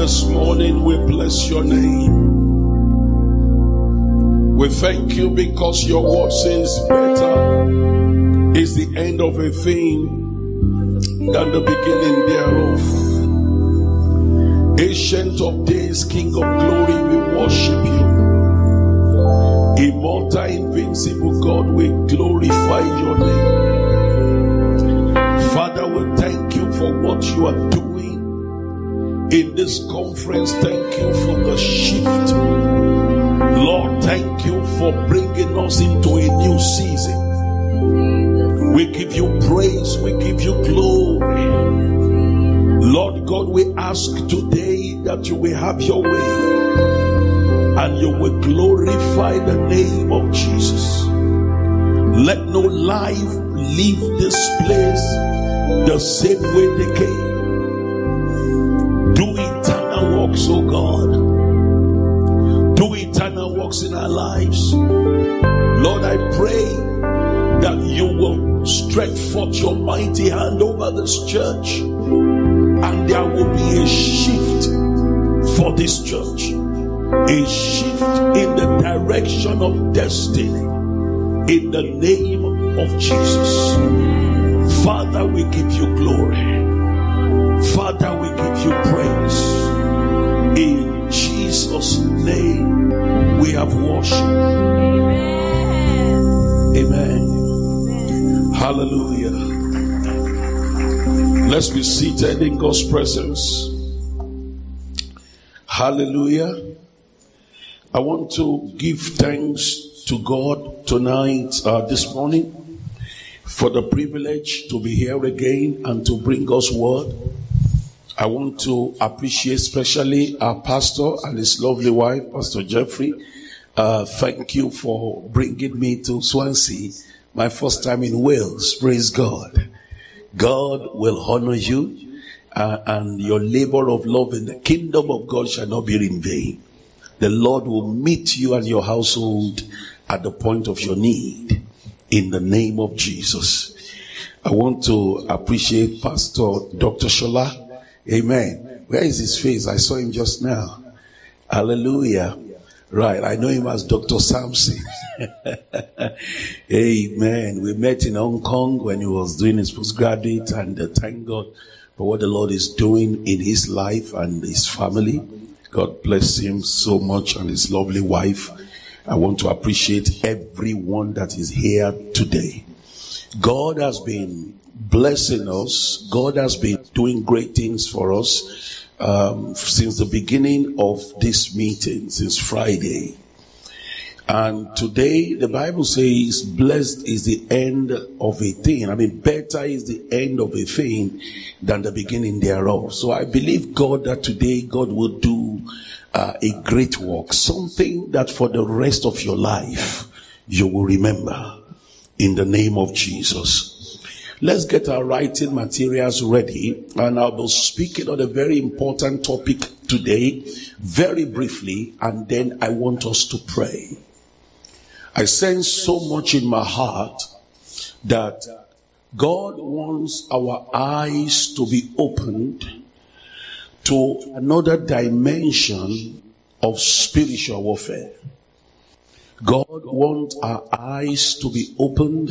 this morning. We bless your name. We thank you because your word says better is the end of a thing than the beginning thereof. Ancient of days, King of glory, we worship you. Immortal, invincible God, we glorify your name. Father, we thank you for what you are doing in this conference. Thank you for the shift. Lord, thank you for bringing us into a new season. We give you praise, we give you glory. Lord God, we ask today that you will have your way and you will glorify the name of Jesus. Let no life leave this place the same way they came. Works, oh God. Do eternal works in our lives. Lord, I pray that you will stretch forth your mighty hand over this church and there will be a shift for this church, a shift in the direction of destiny in the name of Jesus. Father, we give you glory. Father, we give you praise. In Jesus' name, we have worship. Amen. Hallelujah. Let's be seated in God's presence. Hallelujah. I want to give thanks to God tonight, uh, this morning, for the privilege to be here again and to bring God's word. I want to appreciate especially our pastor and his lovely wife, Pastor Jeffrey. Uh, thank you for bringing me to Swansea, my first time in Wales. Praise God. God will honor you, uh, and your labor of love in the kingdom of God shall not be in vain. The Lord will meet you and your household at the point of your need in the name of Jesus. I want to appreciate Pastor Dr. Shola. Amen. Where is his face? I saw him just now. Hallelujah. Right. I know him as Dr. Samson. Amen. We met in Hong Kong when he was doing his postgraduate and uh, thank God for what the Lord is doing in his life and his family. God bless him so much and his lovely wife. I want to appreciate everyone that is here today. God has been blessing us. God has been doing great things for us um, since the beginning of this meeting, since Friday. And today, the Bible says, blessed is the end of a thing. I mean, better is the end of a thing than the beginning thereof. So I believe God that today God will do uh, a great work, something that for the rest of your life you will remember in the name of Jesus. Let's get our writing materials ready, and I'll be speaking on a very important topic today, very briefly, and then I want us to pray. I sense so much in my heart that God wants our eyes to be opened to another dimension of spiritual warfare. God wants our eyes to be opened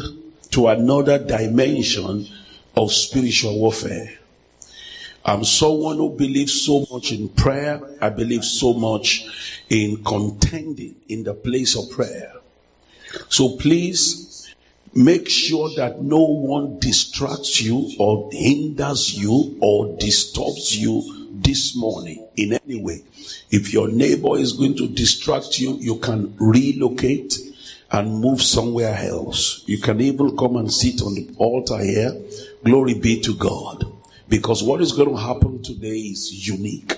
to another dimension of spiritual warfare. I'm someone who believes so much in prayer. I believe so much in contending in the place of prayer. So please make sure that no one distracts you or hinders you or disturbs you this morning in any way. If your neighbor is going to distract you, you can relocate and move somewhere else. You can even come and sit on the altar here. Glory be to God. Because what is going to happen today is unique.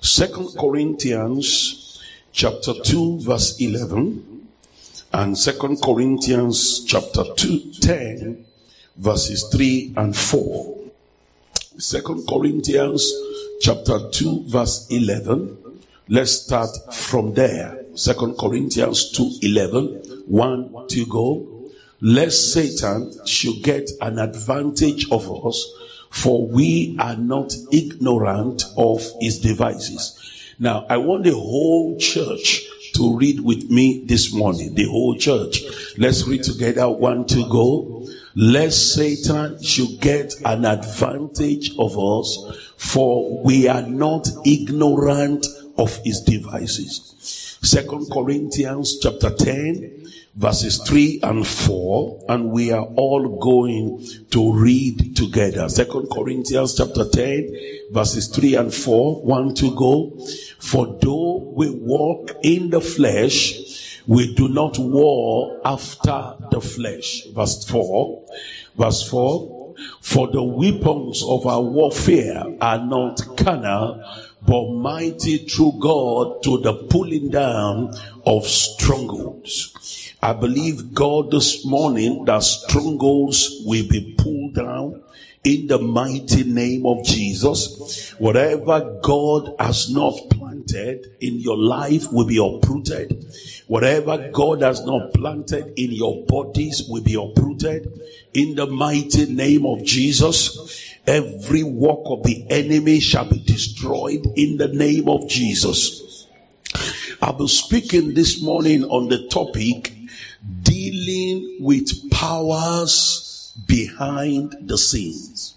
Second Corinthians chapter 2 verse 11 and Second Corinthians chapter 2 10 verses 3 and 4. Second Corinthians chapter 2 verse 11 let's start from there second corinthians 2 11 1 to go lest satan should get an advantage of us for we are not ignorant of his devices. Now, I want the whole church to read with me this morning. The whole church. Let's read together. One to go. Lest Satan should get an advantage of us, for we are not ignorant of his devices. Second Corinthians chapter 10 verses 3 and 4 and we are all going to read together. Second corinthians chapter 10 verses 3 and 4 one to go. For though we walk in the flesh we do not war after the flesh. Verse 4 verse 4 for the weapons of our warfare are not carnal but mighty through god to the pulling down of strongholds I believe God this morning that strongholds will be pulled down in the mighty name of Jesus. Whatever God has not planted in your life will be uprooted. Whatever God has not planted in your bodies will be uprooted in the mighty name of Jesus. Every work of the enemy shall be destroyed in the name of Jesus. I'll be speaking this morning on the topic dealing with powers behind the scenes.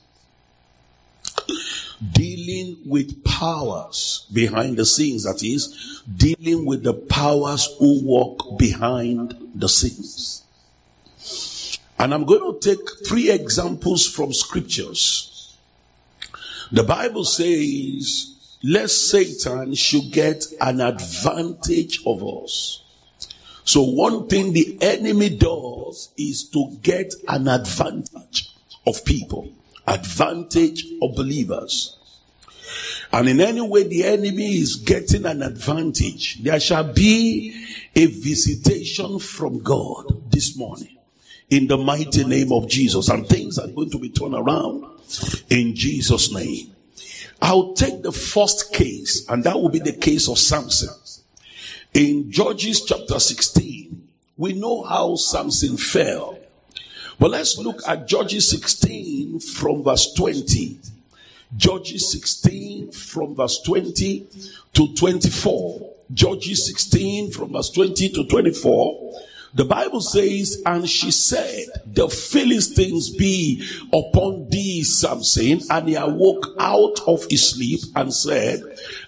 Dealing with powers behind the scenes, that is, dealing with the powers who walk behind the scenes. And I'm going to take three examples from scriptures. The Bible says, lest Satan should get an advantage of us. So one thing the enemy does is to get an advantage of people, advantage of believers. And in any way the enemy is getting an advantage, there shall be a visitation from God this morning in the mighty name of Jesus. And things are going to be turned around in Jesus' name. I'll take the first case, and that will be the case of Samson. In Judges chapter 16, we know how Samson fell. But let's look at Judges 16 from verse 20. Judges 16 from verse 20 to 24. Judges 16 from verse 20 to 24. The Bible says, and she said, the Philistines be upon thee, Samson. And he awoke out of his sleep and said,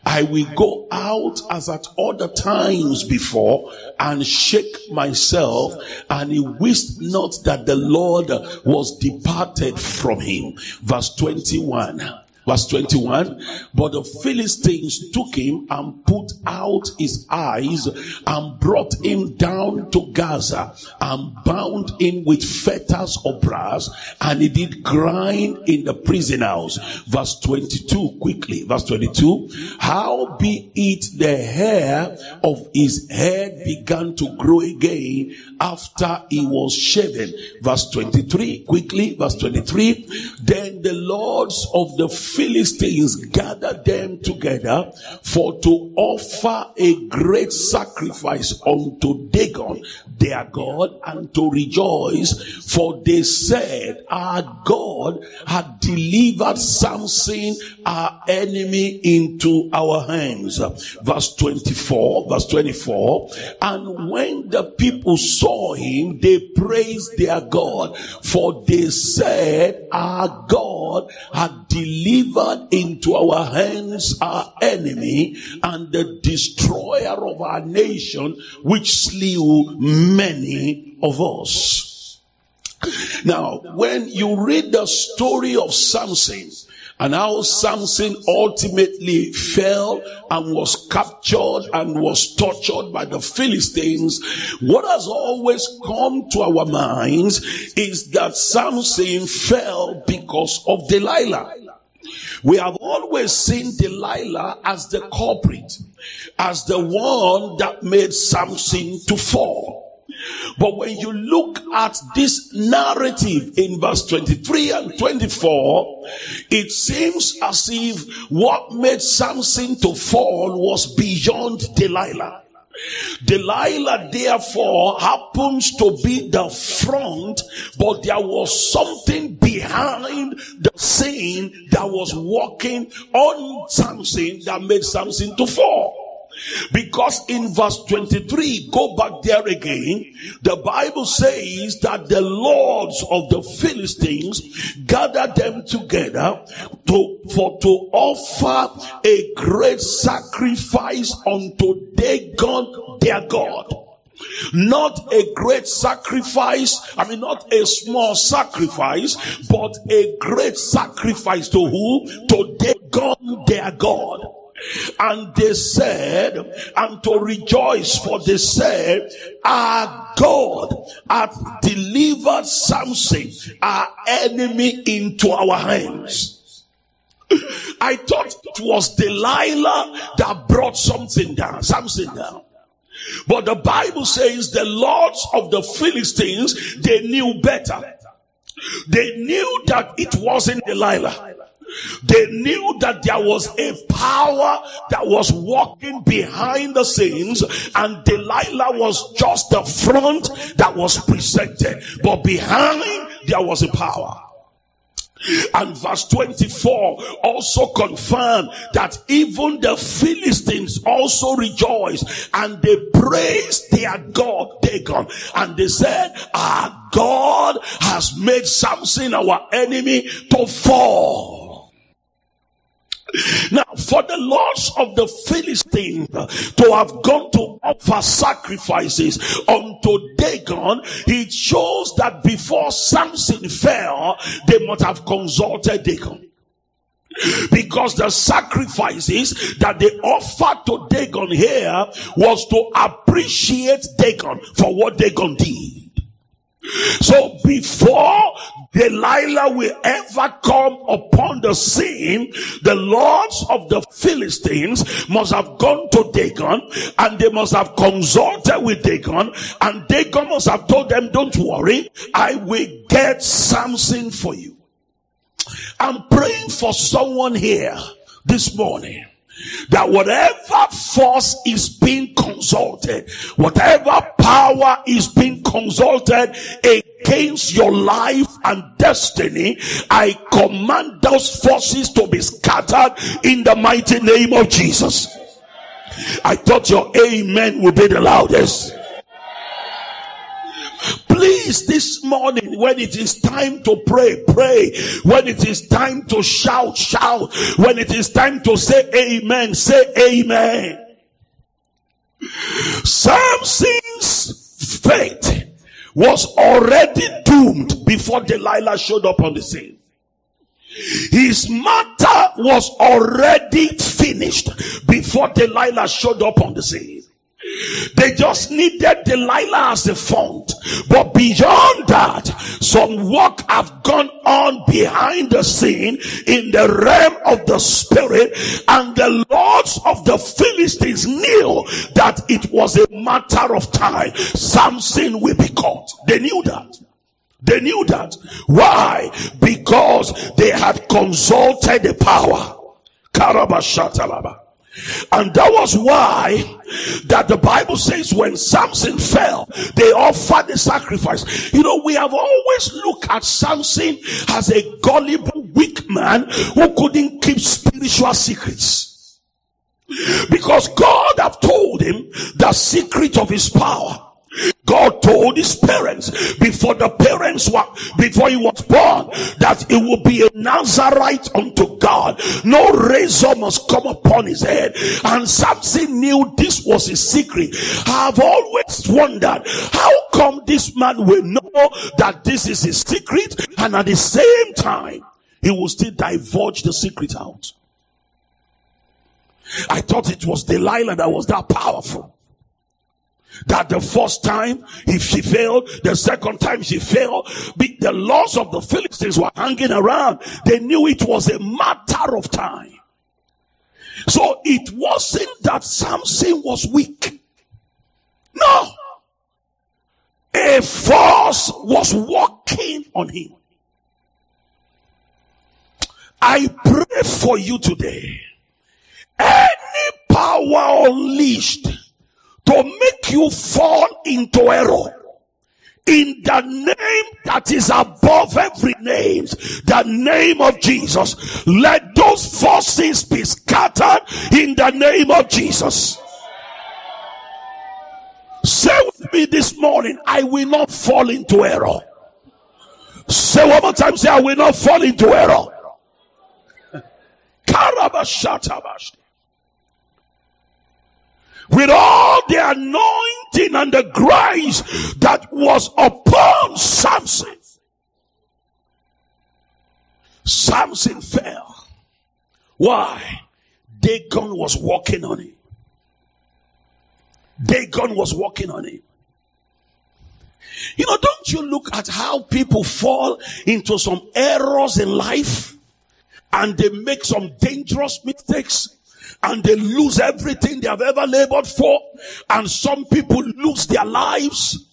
I will go out as at other times before and shake myself. And he wist not that the Lord was departed from him. Verse 21. Verse 21. But the Philistines took him and put out his eyes and brought him down to Gaza and bound him with fetters of brass and he did grind in the prison house. Verse 22 quickly. Verse 22. How be it the hair of his head began to grow again after he was shaven. Verse 23 quickly. Verse 23. Then the lords of the Philistines gathered them together for to offer a great sacrifice unto Dagon, their God, and to rejoice. For they said, Our God had delivered Samson, our enemy, into our hands. Verse 24, verse 24. And when the people saw him, they praised their God, for they said, Our God had delivered into our hands our enemy and the destroyer of our nation, which slew many of us. Now, when you read the story of Samson, and how Samson ultimately fell and was captured and was tortured by the Philistines. What has always come to our minds is that Samson fell because of Delilah. We have always seen Delilah as the culprit, as the one that made Samson to fall. But when you look at this narrative in verse 23 and 24, it seems as if what made Samson to fall was beyond Delilah. Delilah therefore happens to be the front, but there was something behind the scene that was working on Samson that made Samson to fall. Because in verse 23, go back there again, the Bible says that the lords of the Philistines gathered them together to, for to offer a great sacrifice unto Dagon, their God. Not a great sacrifice, I mean, not a small sacrifice, but a great sacrifice to who? To Dagon, their God. And they said, and to rejoice, for they said, Our God hath delivered Samson, our enemy, into our hands. I thought it was Delilah that brought something down, something down. But the Bible says the lords of the Philistines, they knew better. They knew that it wasn't Delilah. They knew that there was a power that was walking behind the scenes and Delilah was just the front that was presented. But behind there was a power. And verse 24 also confirmed that even the Philistines also rejoiced and they praised their God Dagon. And they said, our God has made Samson our enemy to fall. Now, for the lords of the Philistines to have gone to offer sacrifices unto Dagon, it shows that before Samson fell, they must have consulted Dagon. Because the sacrifices that they offered to Dagon here was to appreciate Dagon for what Dagon did. So before Delilah will ever come upon the scene, the lords of the Philistines must have gone to Dagon and they must have consulted with Dagon and Dagon must have told them, don't worry, I will get something for you. I'm praying for someone here this morning that whatever force is being consulted, whatever power is being consulted against your life and destiny, I command those forces to be scattered in the mighty name of Jesus. I thought your amen would be the loudest. Please, this morning, when it is time to pray, pray. When it is time to shout, shout. When it is time to say amen, say amen. Samson's fate was already doomed before Delilah showed up on the scene. His matter was already finished before Delilah showed up on the scene. They just needed Delilah as a font. But beyond that, some work have gone on behind the scene in the realm of the spirit and the lords of the Philistines knew that it was a matter of time. Samson will be caught. They knew that. They knew that. Why? Because they had consulted the power. Karabashatalaba. And that was why that the Bible says when Samson fell, they offered the sacrifice. You know, we have always looked at Samson as a gullible, weak man who couldn't keep spiritual secrets. Because God have told him the secret of his power. God told his parents before the parents were, before he was born, that it will be a Nazarite unto God. No razor must come upon his head. And Samson knew this was his secret. I've always wondered, how come this man will know that this is his secret and at the same time, he will still divulge the secret out. I thought it was Delilah that was that powerful that the first time if she failed the second time she failed the laws of the philistines were hanging around. They knew it was a matter of time. So it wasn't that samson was weak. No. A force was working on him. I pray for you today. Any power unleashed to make you fall into error in the name that is above every name, the name of Jesus. Let those forces be scattered in the name of Jesus. Say with me this morning, I will not fall into error. Say one more time, say, I will not fall into error. With all the anointing and the grace that was upon Samson, Samson fell. Why? Dagon was walking on him. Dagon was walking on him. You know, don't you look at how people fall into some errors in life and they make some dangerous mistakes and they lose everything they have ever labored for and some people lose their lives.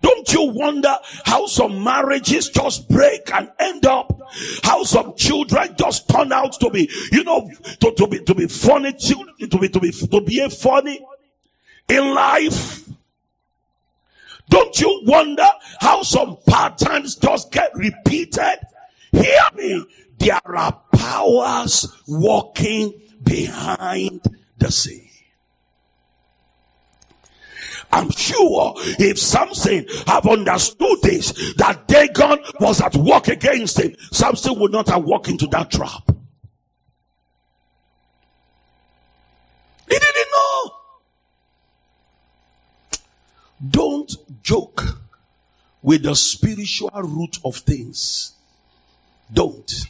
Don't you wonder how some marriages just break and end up? How some children just turn out to be, you know, to, to be to be funny, to be to be to be funny in life? Don't you wonder how some patterns just get repeated? Hear me. There are powers walking behind the scene. I'm sure if Samson have understood this, that Dagon was at work against him, Samson would not have walked into that trap. He didn't know. Don't joke with the spiritual root of things. Don't.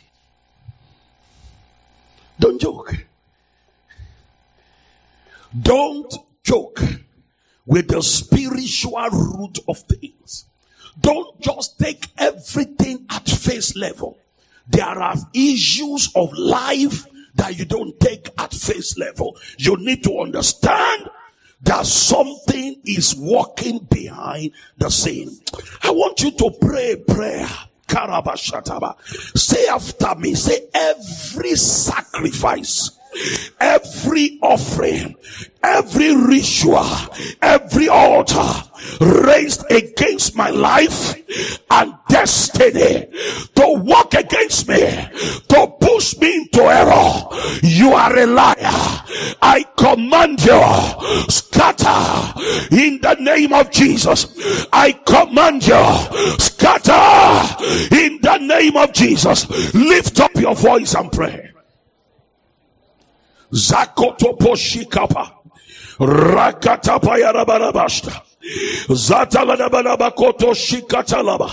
Don't joke. Don't joke with the spiritual root of things. Don't just take everything at face level. There are issues of life that you don't take at face level. You need to understand that something is walking behind the scene. I want you to pray prayer. Say after me, say every sacrifice every offering, every ritual, every altar raised against my life and destiny to work against me, to push me into error. You are a liar. I command you, scatter in the name of Jesus. I command you, scatter in the name of Jesus. Lift up your voice and pray. Zakotoposhikapa. Rakatapa yarabarabashta. Zatalabalabakoto shikatalaba.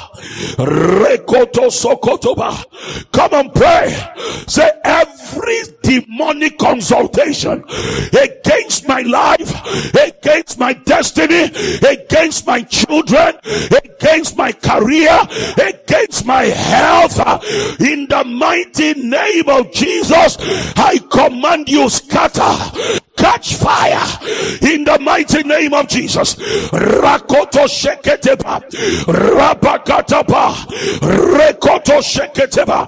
Rekoto sokotoba. Come and pray. Say every demonic consultation against my life, against my destiny, against my children, against my career, against my health. In the mighty name of Jesus, I command you scatter catch fire in the mighty name of Jesus. Rakoto sheketeba, rabakataba, rekoto sheketeba,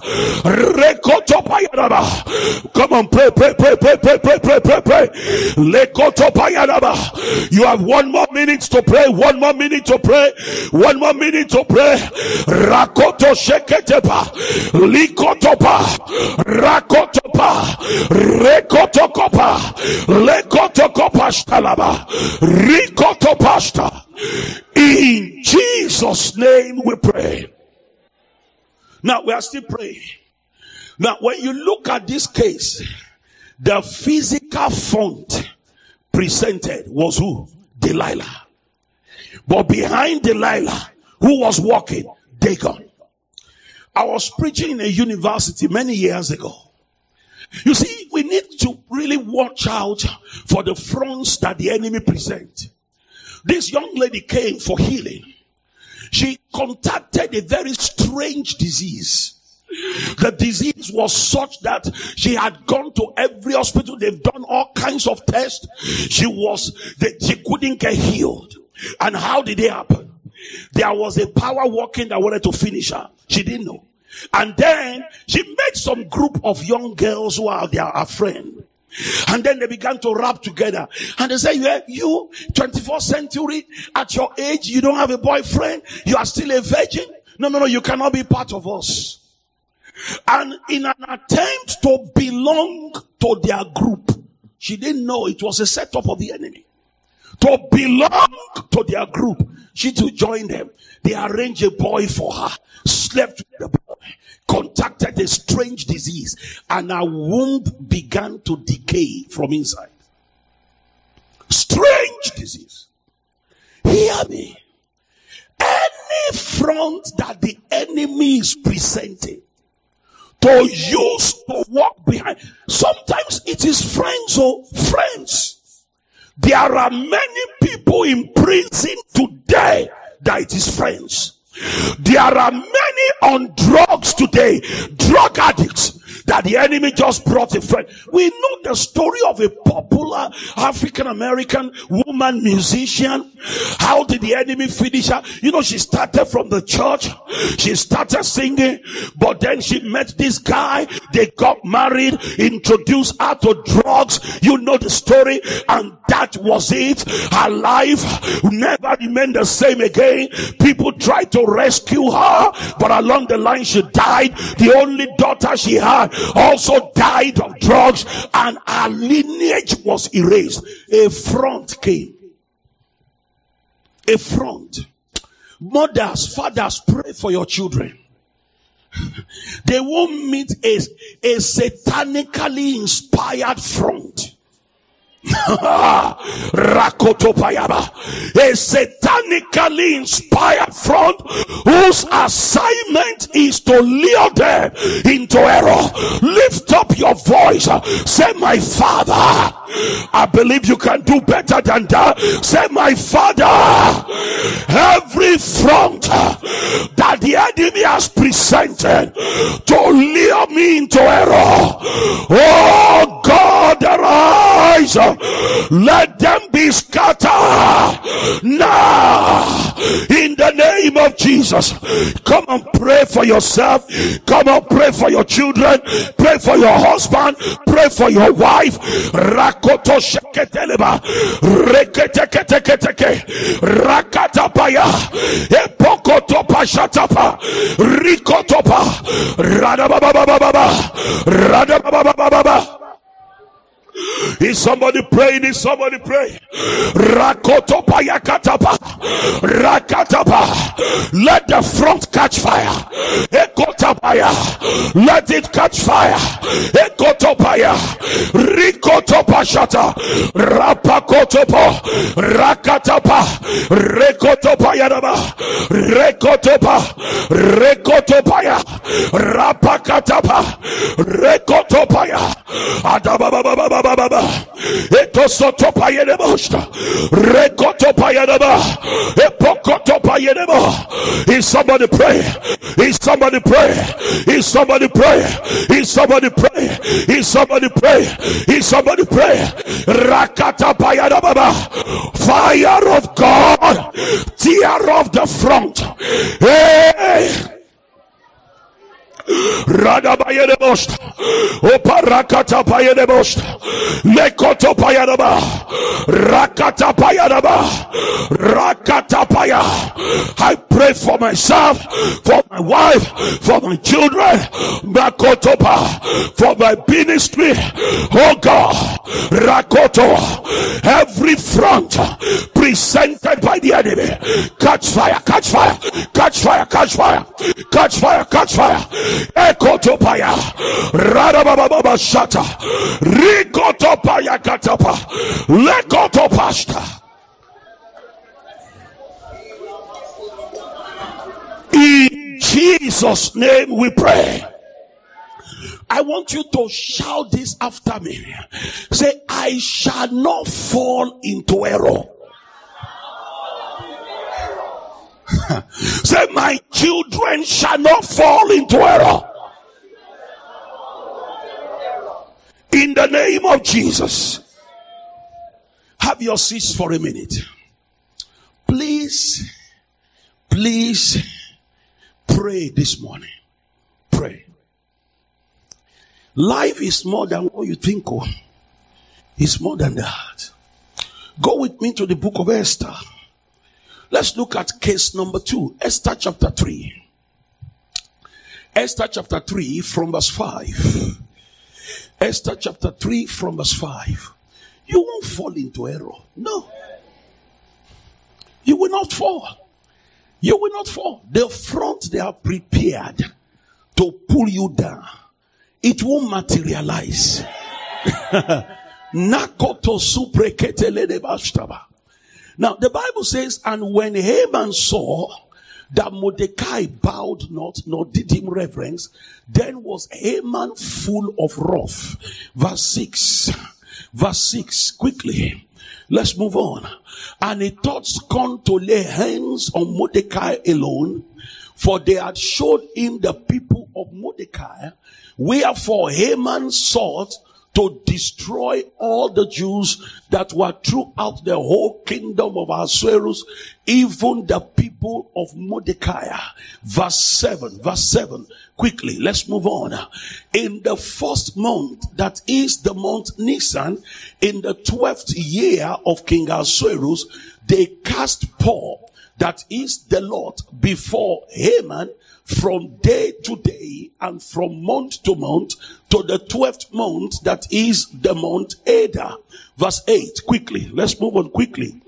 rekoto payaraba. Come on, pray, pray, pray, pray, pray, pray, pray, pray, pray. Lekoto payaraba. You have one more minute to pray. One more minute to pray. One more minute to pray. Rakoto sheketeba, likotopa, rakotopa, rekotokopa. In Jesus' name we pray. Now we are still praying. Now, when you look at this case, the physical font presented was who? Delilah. But behind Delilah, who was walking? Dagon. I was preaching in a university many years ago. You see, we need to really watch out for the fronts that the enemy present. This young lady came for healing. She contacted a very strange disease. The disease was such that she had gone to every hospital. They've done all kinds of tests. She was, she couldn't get healed. And how did it happen? There was a power working that wanted to finish her. She didn't know. And then she met some group of young girls who are their friend. And then they began to rap together. And they say, yeah, you, 24th century, at your age, you don't have a boyfriend. You are still a virgin. No, no, no, you cannot be part of us. And in an attempt to belong to their group, she didn't know it was a setup of the enemy. To belong to their group, she to join them. They arranged a boy for her, slept with the boy, contracted a strange disease, and her womb began to decay from inside. Strange disease. Hear me. Any front that the enemy is presenting to use to walk behind. Sometimes it is friends or friends. There are many people in prison today that it is friends. There are many on drugs today, drug addicts that the enemy just brought a friend. We know the story of a popular African American woman musician. How did the enemy finish her? You know, she started from the church. She started singing, but then she met this guy. They got married, introduced her to drugs. You know the story. And that was it. Her life never remained the same again. People tried to rescue her, but along the line she died. The only daughter she had also died of drugs and her lineage was erased. A front came. A front. Mothers, fathers, pray for your children. They won't meet a, a satanically inspired front. Rakotopayaba. A satanically inspired front whose assignment is to lure them into error. Lift up your voice. Say, My Father, I believe you can do better than that. Say, My Father, every front that the enemy has presented to lure me into error. Oh God, arise let them be scattered now in the name of Jesus. Come and pray for yourself. Come and pray for your children. Pray for your husband. Pray for your wife. Rakoto sheketeleba. Reketeketeketeke. Rakatapaya. Epokotopa shatapa. Rikotopa. Radababababa. Radababababa. Is somebody praying? Is somebody praying? Rakoto payakatapa. Rakatapa. Let the front catch fire. Ekotapaya. Let it catch fire. Ekotopaya. Rikotopa shata. Rapakotopo. Rakatapa. Rekotopaya daba. Rekotopa. Rekotopaya. Rapakatapa. Rekotopaya. Adababababa baba eto soto payene bosta rekoto payene ba epokoto payene ba is somebody pray? Is somebody pray? Is somebody pray? Is somebody pray? Is somebody pray? Is somebody pray? Rakata payene baba fire of God. Tear off the front. Hey! Rada bayede bosta. Opa rakata bayede bosta. Lekoto payadaba. Rakata payadaba. Rakata paya. I pray for myself, for my wife, for my children. Makotopa. For my ministry. Oh God. Rakoto. Every front presented by the enemy. Catch fire, catch fire, catch fire, catch fire, catch fire, catch fire. Ekotopaya. Radababa shata. Rikotopaya katapa. Lekotopasta. In Jesus' name we pray. I want you to shout this after me. Say, I shall not fall into error. Say, My children shall not fall into error. In the name of Jesus. Have your seats for a minute. Please, please pray this morning. Pray. Life is more than what you think of. It's more than that. Go with me to the book of Esther. Let's look at case number two, Esther chapter 3. Esther chapter 3 from verse 5. Esther chapter 3 from verse 5. You won't fall into error. No. You will not fall. You will not fall. The front they are prepared to pull you down. It won't materialize. Now, the Bible says, and when Haman saw that Mordecai bowed not, nor did him reverence, then was Haman full of wrath. Verse 6. Verse 6. Quickly. Let's move on. And he thought scorn to lay hands on Mordecai alone, for they had showed him the people of Mordecai. Wherefore Haman sought to destroy all the Jews that were throughout the whole kingdom of Ahasuerus, even the people of Mordecai. Verse 7, verse 7. Quickly, let's move on. In the first month, that is the month Nisan, in the twelfth year of King Ahasuerus, they cast Pur, that is the Lord, before Haman from day to day and from month to month to the 12th month that is the month Adar. Verse 8, quickly, let's move on quickly.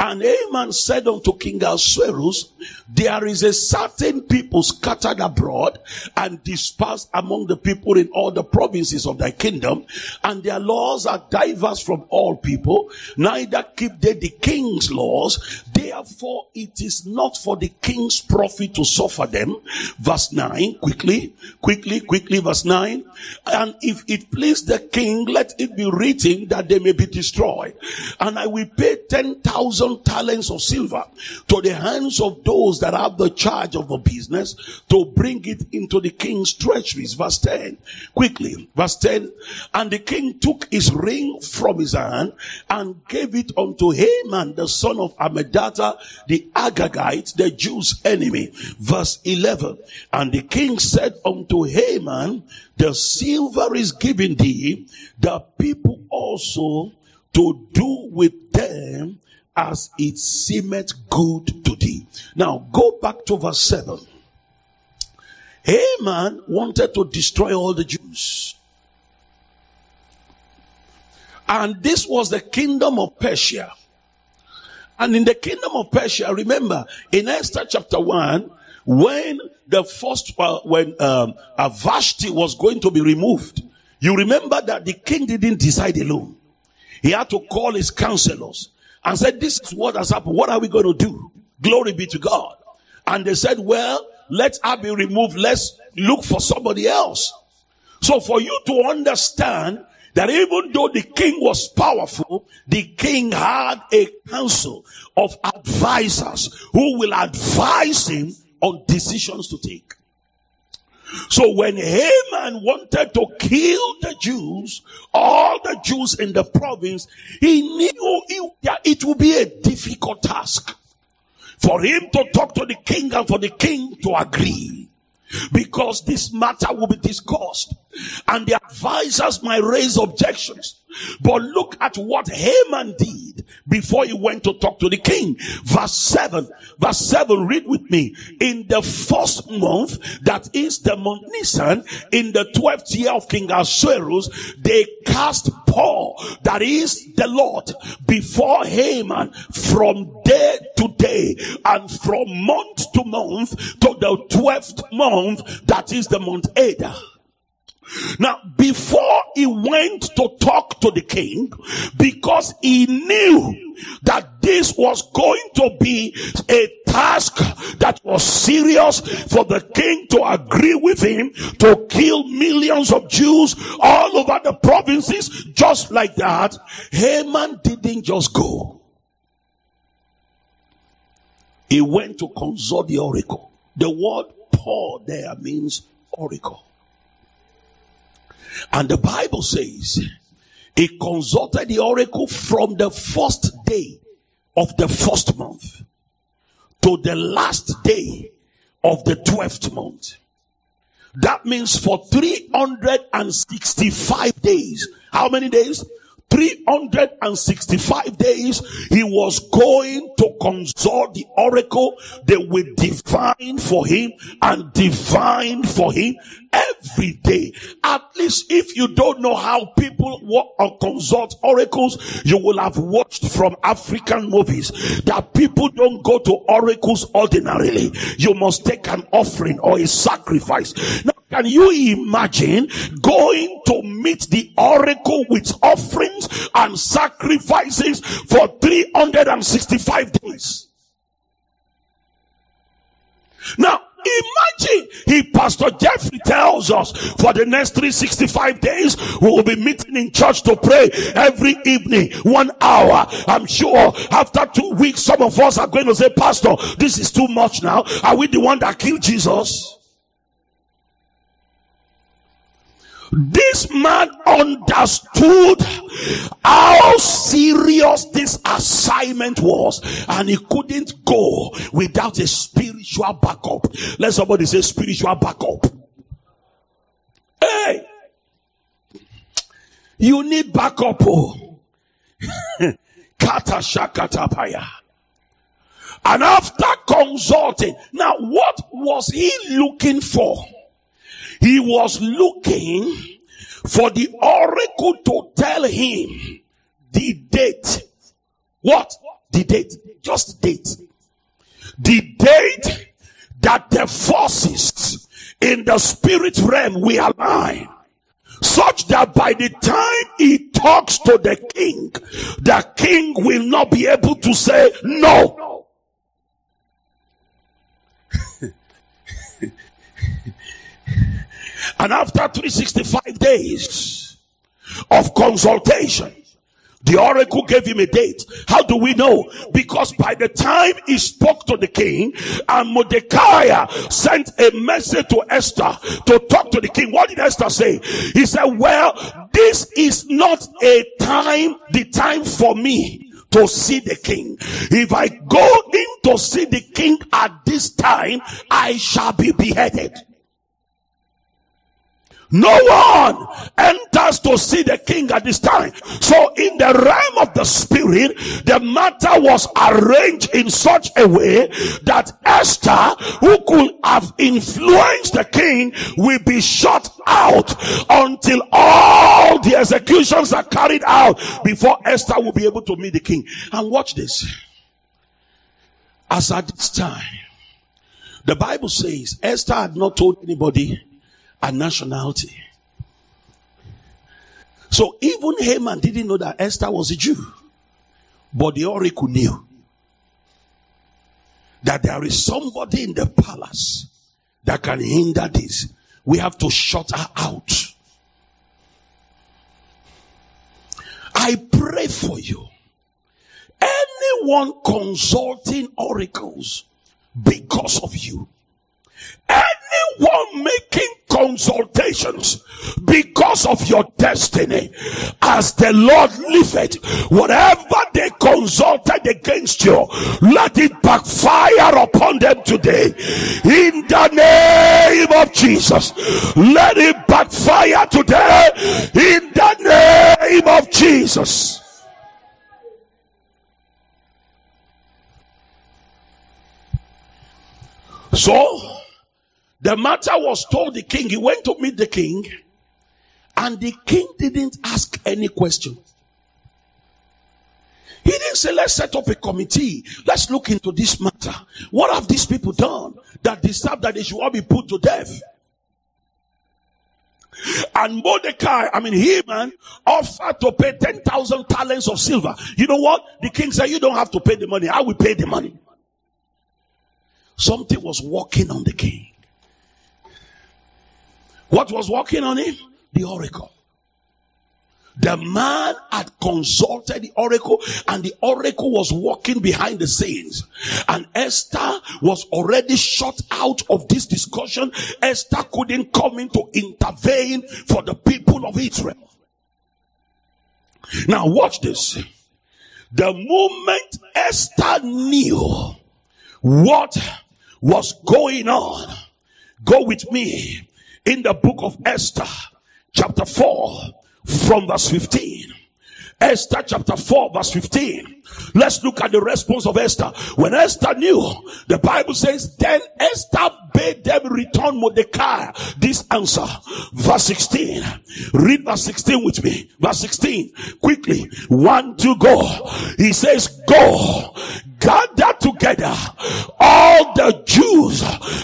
And Haman said unto King Ahasuerus, there is a certain people scattered abroad and dispersed among the people in all the provinces of thy kingdom, and their laws are diverse from all people, neither keep they the king's laws, therefore it is not for the king's profit to suffer them. Verse 9, quickly, quickly, quickly, verse 9. And if it please the king, let it be written that they may be destroyed. And I will pay 10,000 talents of silver to the hands of those that have the charge of the business to bring it into the king's treasuries. Verse 10. Quickly. Verse 10. And the king took his ring from his hand and gave it unto Haman, the son of Hammedatha, the Agagite, the Jews' enemy. Verse 11. And the king said unto Haman, the silver is given thee, the people also to do with them as it seemeth good to thee. Now go back to verse 7. Haman wanted to destroy all the Jews. And this was the kingdom of Persia. And in the kingdom of Persia, remember, in Esther chapter 1, when the first, uh, when um, Vashti was going to be removed, you remember that the king didn't decide alone. He had to call his counselors and said, This is what has happened. What are we going to do? Glory be to God. And they said, Well, let her be removed. Let's look for somebody else. So for you to understand that even though the king was powerful, the king had a council of advisors who will advise him on decisions to take. So when Haman wanted to kill the Jews, all the Jews in the province, he knew it would be a difficult task for him to talk to the king and for the king to agree because this matter will be discussed and the advisors might raise objections. But look at what Haman did before he went to talk to the king. Verse 7. Verse 7, read with me. In the first month, that is the month Nisan, in the 12th year of King Ahasuerus, they cast Pur, that is the Lord, before Haman from day to day and from month to month to the 12th month, that is the month Adar. Now, before he went to talk to the king, because he knew that this was going to be a task that was serious for the king to agree with him to kill millions of Jews all over the provinces, just like that, Haman didn't just go. He went to consult the oracle. The word Pur there means oracle. And the Bible says he consulted the oracle from the first day of the first month to the last day of the 12th month. That means for 365 days. How many days? 365 days he was going to consult the oracle. They will divine for him and divine for him every day. At least if you don't know how people work or consult oracles, you will have watched from African movies that people don't go to oracles ordinarily. You must take an offering or a sacrifice. Now, can you imagine going to meet the oracle with offerings and sacrifices for 365 days? Now, Imagine he, Pastor Jeffrey tells us for the next 365 days, we will be meeting in church to pray every evening, one hour. I'm sure after two weeks, some of us are going to say, Pastor, this is too much now. Are we the one that killed Jesus? This man understood how serious this assignment was, and he couldn't go without a spiritual backup. Let somebody say spiritual backup. Hey, you need backup. Oh. Kata. And after consulting, now what was he looking for? He was looking for the oracle to tell him the date. What? The date. Just date. The date that the forces in the spirit realm will align such that by the time he talks to the king, the king will not be able to say no. And after 365 days of consultation, the oracle gave him a date. How do we know? Because by the time he spoke to the king and Mordecai sent a message to Esther to talk to the king, what did Esther say? He said, well, this is not a time, the time for me to see the king. If I go in to see the king at this time, I shall be beheaded. No one enters to see the king at this time. So in the realm of the spirit, the matter was arranged in such a way that Esther, who could have influenced the king, will be shut out until all the executions are carried out before Esther will be able to meet the king. And watch this. As at this time, the Bible says Esther had not told anybody and nationality. So even Haman didn't know that Esther was a Jew. But the oracle knew that there is somebody in the palace that can hinder this. We have to shut her out. I pray for you. Anyone consulting oracles because of you anyone making consultations because of your destiny as the Lord liveth, whatever they consulted against you, let it backfire upon them today in the name of Jesus. Let it backfire today in the name of Jesus. So, the matter was told the king. He went to meet the king, and the king didn't ask any question. He didn't say, let's set up a committee. Let's look into this matter. What have these people done that deserve that they should all be put to death? And Mordecai, I mean, Haman offered to pay 10,000 talents of silver. You know what? The king said, You don't have to pay the money. I will pay the money. Something was working on the king. What was working on him? The oracle. The man had consulted the oracle and the oracle was walking behind the scenes. And Esther was already shut out of this discussion. Esther couldn't come in to intervene for the people of Israel. Now watch this. The moment Esther knew what was going on, go with me in the book of Esther, chapter 4, from verse 15. Esther chapter 4 verse 15. Let's look at the response of Esther. When Esther knew, the Bible says, then Esther bade them return Mordecai this answer. Verse 16. Read verse 16 with me. Verse 16. Quickly. One, two, go. He says, go gather together all the Jews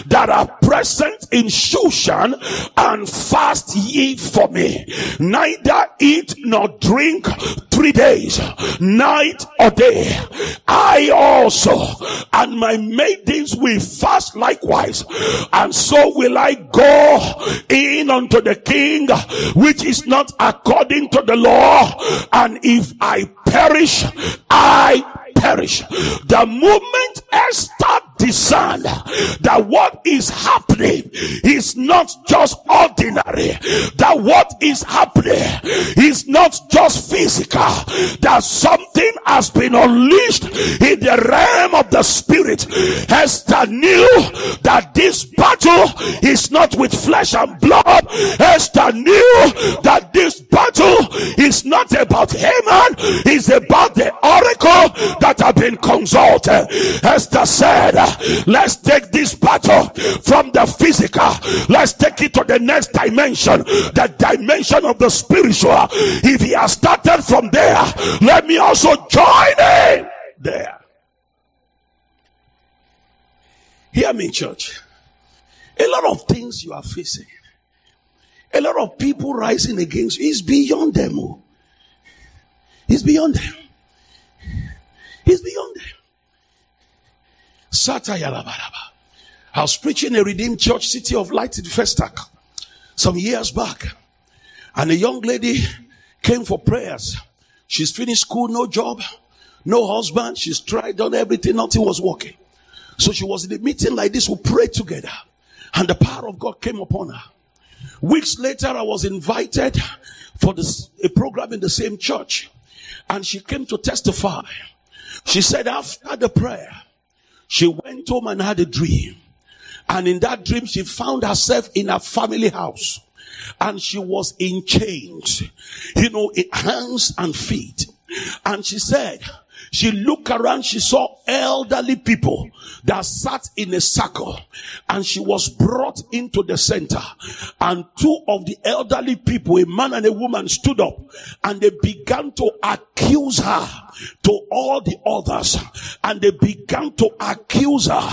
that are present in Shushan and fast ye for me. Neither eat nor drink three days, night or day. I also and my maidens will fast likewise. And so will I go in unto the king, which is not according to the law. And if I perish, I perish. The moment Esther discerned that what is happening is not just ordinary, that what is happening is not just physical, that something has been unleashed in the realm of the spirit. Esther knew that this battle is not with flesh and blood. Esther knew that this battle is not about Haman, it's about the oracle that have been consulted. Esther said, Let's take this battle from the physical, let's take it to the next dimension, the dimension of the spiritual. If he has started from there, let me also join him there. Hear me, church. A lot of things you are facing, a lot of people rising against you, is beyond them. Oh. It's beyond them. He's beyond them. I was preaching a redeemed church, City of Light in Festac, some years back. And a young lady came for prayers. She's finished school, no job, no husband. She's tried, done everything, nothing was working. So she was in a meeting like this, we prayed together. And the power of God came upon her. Weeks later, I was invited for this, a program in the same church. And she came to testify. She said after the prayer, she went home and had a dream. And in that dream, she found herself in a family house. And she was in chains, you know, hands and feet. And she said, she looked around, she saw elderly people that sat in a circle and she was brought into the center and two of the elderly people, a man and a woman stood up and they began to accuse her to all the others and they began to accuse her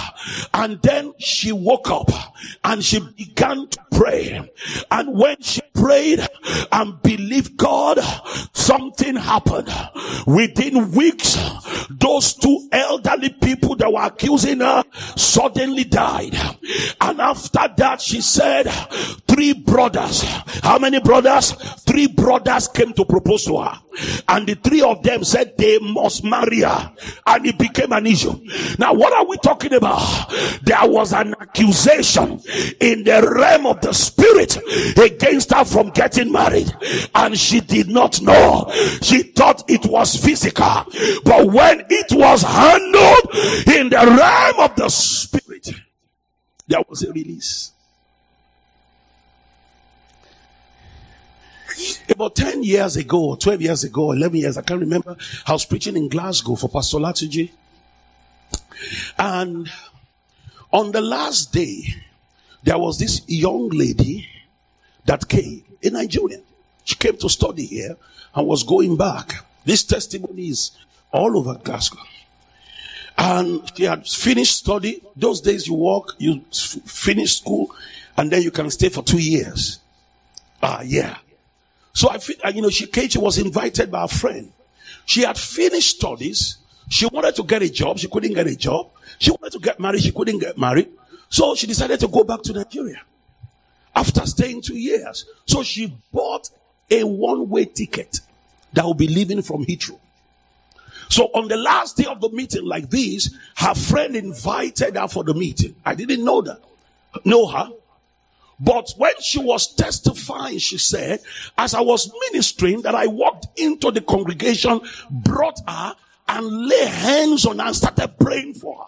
and then she woke up and she began to pray and when she prayed and believed God something happened within weeks those two elderly people that were accusing her suddenly died. And after that, she said, three brothers. How many brothers? Three brothers came to propose to her. And the three of them said they must marry her. And it became an issue. Now, what are we talking about? There was an accusation in the realm of the spirit against her from getting married. And she did not know. She thought it was physical. But when it was handled in the realm of the spirit, there was a release. About 10 years ago, or 12 years ago, 11 years, I can't remember, I was preaching in Glasgow for Pastor Latuji. And on the last day, there was this young lady that came, a Nigerian. She came to study here and was going back. This testimony is all over Glasgow. And she had finished study. Those days you work, you finish school, and then you can stay for two years. Ah, yeah. So I feel, uh, you know, she came, she was invited by a friend. She had finished studies. She wanted to get a job. She couldn't get a job. She wanted to get married. She couldn't get married. So she decided to go back to Nigeria after staying two years. So she bought a one way ticket that will be leaving from Heathrow. So on the last day of the meeting like this, her friend invited her for the meeting. I didn't know that, know her. But when she was testifying, she said, as I was ministering, that I walked into the congregation, brought her, and lay hands on her and started praying for her.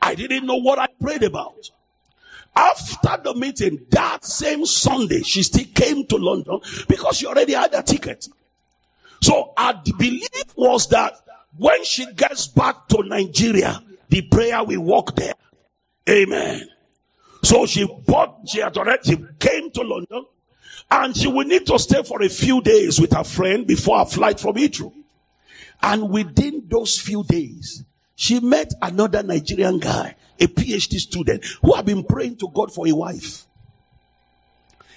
I didn't know what I prayed about. After the meeting, that same Sunday, she still came to London because she already had a ticket. So our belief was that when she gets back to Nigeria, the prayer will walk there. Amen. So she bought, she had already, she came to London and she will need to stay for a few days with her friend before her flight from Heathrow. And within those few days, she met another Nigerian guy, a PhD student, who had been praying to God for a wife.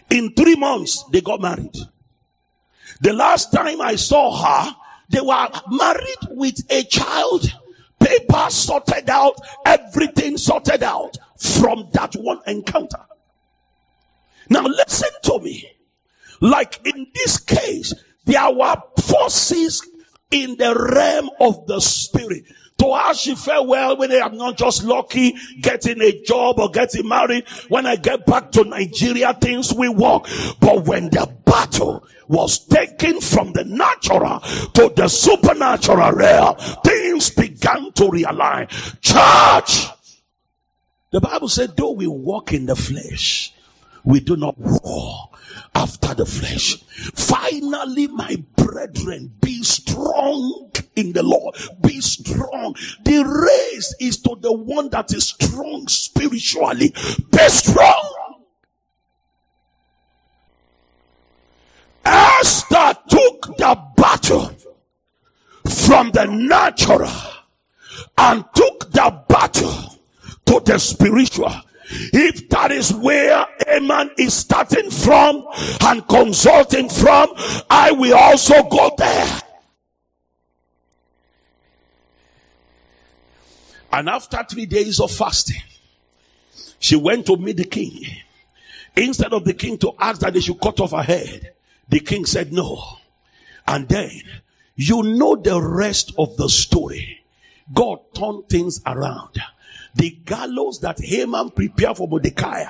In three months, they got married. The last time I saw her, they were married with a child. Papers sorted out, everything sorted out from that one encounter. Now listen to me. Like in this case, there were forces in the realm of the spirit. To her, she felt well when I'm not just lucky getting a job or getting married. When I get back to Nigeria, things will work. But when the battle was taken from the natural to the supernatural realm, things began to realign. Church! The Bible said, though we walk in the flesh, we do not war after the flesh. Finally, my brethren, be strong in the Lord. Be strong. The race is to the one that is strong spiritually. Be strong. Esther took the battle from the natural and took the battle to the spiritual. If that is where a man is starting from and consulting from, I will also go there. And after three days of fasting, she went to meet the king. Instead of the king to ask that they should cut off her head, the king said no. And then you know the rest of the story. God turned things around. The gallows that Haman prepared for Mordecai,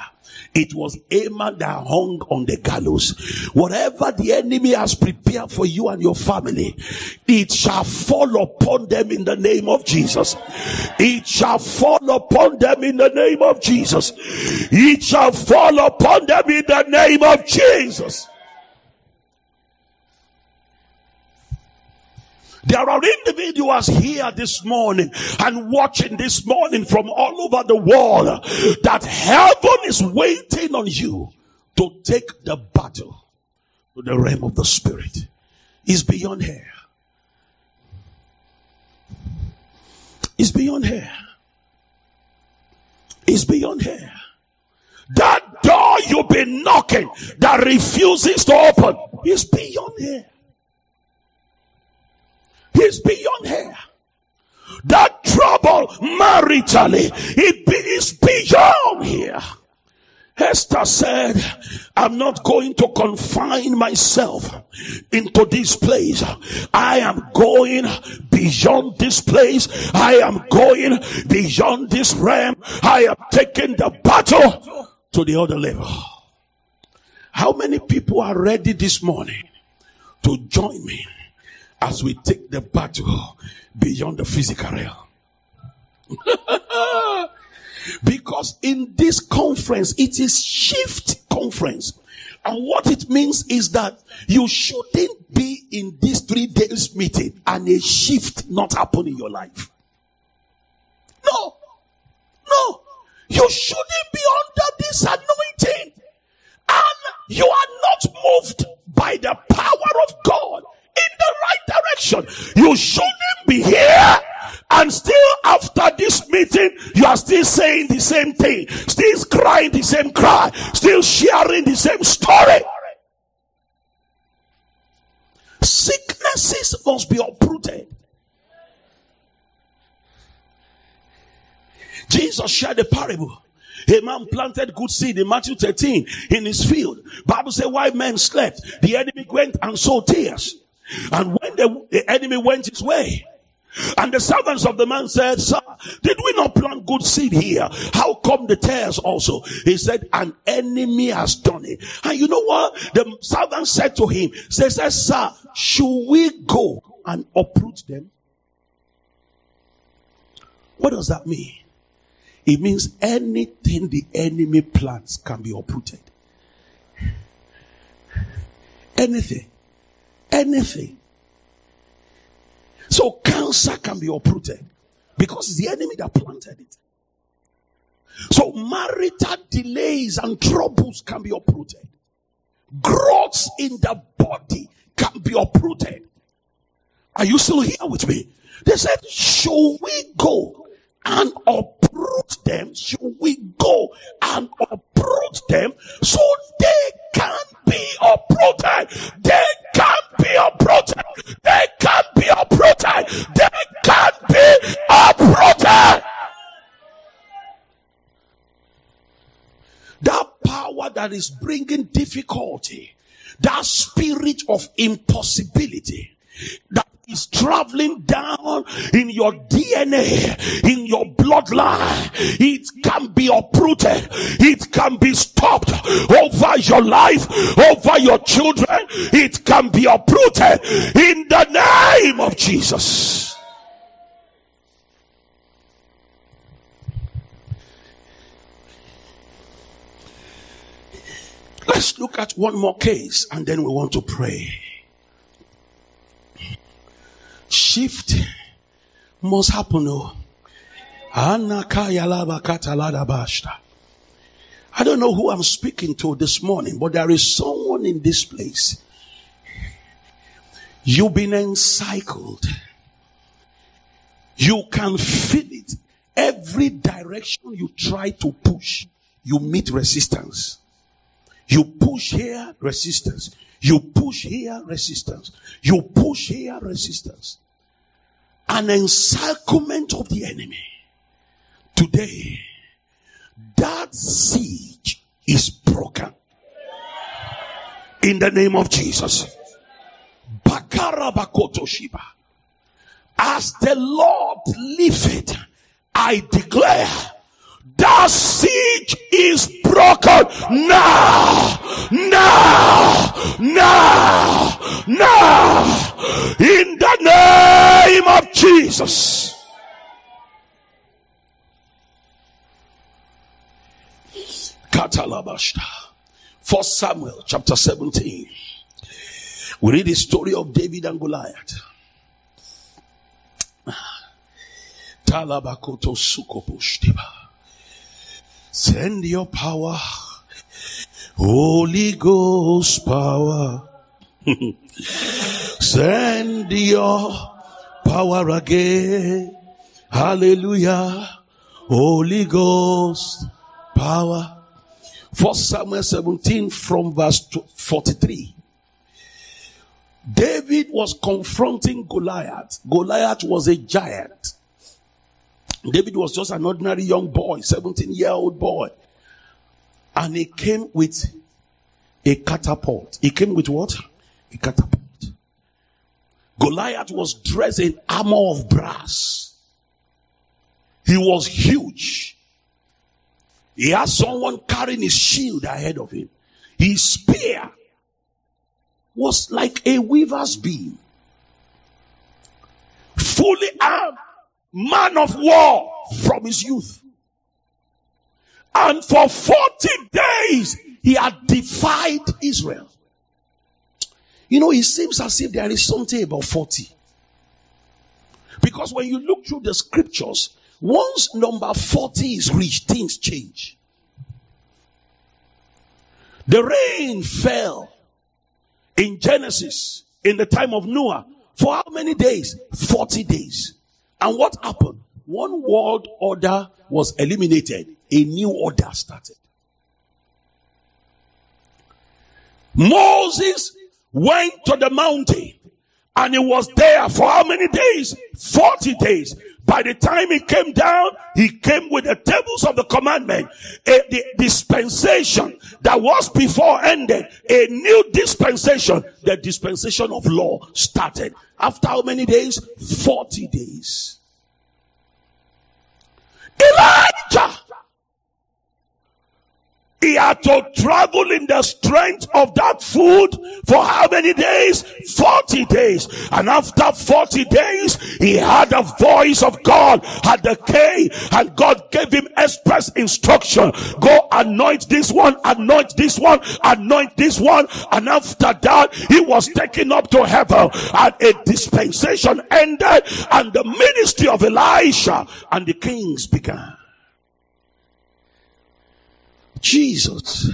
it was Haman that hung on the gallows. Whatever the enemy has prepared for you and your family, it shall fall upon them in the name of Jesus. It shall fall upon them in the name of Jesus. It shall fall upon them in the name of Jesus. There are individuals here this morning and watching this morning from all over the world that heaven is waiting on you to take the battle to the realm of the spirit. Is beyond here. Is beyond here. Is beyond here. That door you've been knocking that refuses to open is beyond here. He's beyond here. That trouble maritally, it is beyond here. Esther said, I'm not going to confine myself into this place. I am going beyond this place. I am going beyond this realm. I am taking the battle to the other level. How many people are ready this morning to join me as we take the battle beyond the physical realm. because in this conference, it is shift conference. And what it means is that you shouldn't be in this three days meeting and a shift not happen in your life. No, no, you shouldn't be under this anointing and you are not moved by the power of God in the right direction. You shouldn't be here and still after this meeting, you are still saying the same thing, still crying the same cry, still sharing the same story. Sicknesses must be uprooted. Jesus shared a parable. A man planted good seed in Matthew 13 in his field. Bible said why men slept. The enemy went and sowed tares. And when the, the enemy went his way, and the servants of the man said, Sir, did we not plant good seed here? How come the tares also? He said, An enemy has done it. And you know what? The servant said to him, says, Sir, should we go and uproot them? What does that mean? It means anything the enemy plants can be uprooted. Anything. Anything. So cancer can be uprooted because it's the enemy that planted it. So marital delays and troubles can be uprooted. Growths in the body can be uprooted. Are you still here with me? They said, should we go and uproot them? Should we go and uproot them so they can be uprooted? They be uprooted. They can't be uprooted. They can't be uprooted. That power that is bringing difficulty, that spirit of impossibility, that is traveling down in your DNA, in your bloodline. It can be uprooted. It can be stopped over your life, over your children. It can be uprooted in the name of Jesus. Let's look at one more case and then we want to pray. Shift must happen. Oh. I don't know who I'm speaking to this morning, but there is someone in this place. You've been encircled. You can feel it. Every direction you try to push, you meet resistance. You push here, resistance. You push here, resistance. You push here, resistance. An encirclement of the enemy. Today, that siege is broken. In the name of Jesus. Bakara bakoto Shiba. As the Lord liveth, I declare that siege is broken now, now, now, now, in the name of Jesus. Katalabashta. First Samuel chapter 17. We read the story of David and Goliath. Talabakoto sukopushtiba. Send your power. Holy Ghost power. Send your power again. Hallelujah. Holy Ghost power. First Samuel 17 from verse 43. David was confronting Goliath. Goliath was a giant. David was just an ordinary young boy, 17 year old boy. And he came with a catapult. He came with what? A catapult. Goliath was dressed in armor of brass. He was huge. He had someone carrying his shield ahead of him. His spear was like a weaver's beam. Fully armed man of war from his youth. And for 40 days, he had defied Israel. You know, it seems as if there is something about 40. Because when you look through the scriptures, once number 40 is reached, things change. The rain fell in Genesis in the time of Noah for how many days? 40 days. And what happened? One world order was eliminated. A new order started. Moses went to the mountain and he was there for how many days? 40 days. By the time he came down, he came with the tables of the commandment. A, the dispensation that was before ended. A new dispensation. The dispensation of law started. After how many days? 40 days. Elijah. Had had to travel in the strength of that food for how many days? 40 days. And after 40 days, he had a voice of God at the cave and God gave him express instruction. Go anoint this one, anoint this one, anoint this one. And after that, he was taken up to heaven and a dispensation ended and the ministry of Elisha and the kings began. Jesus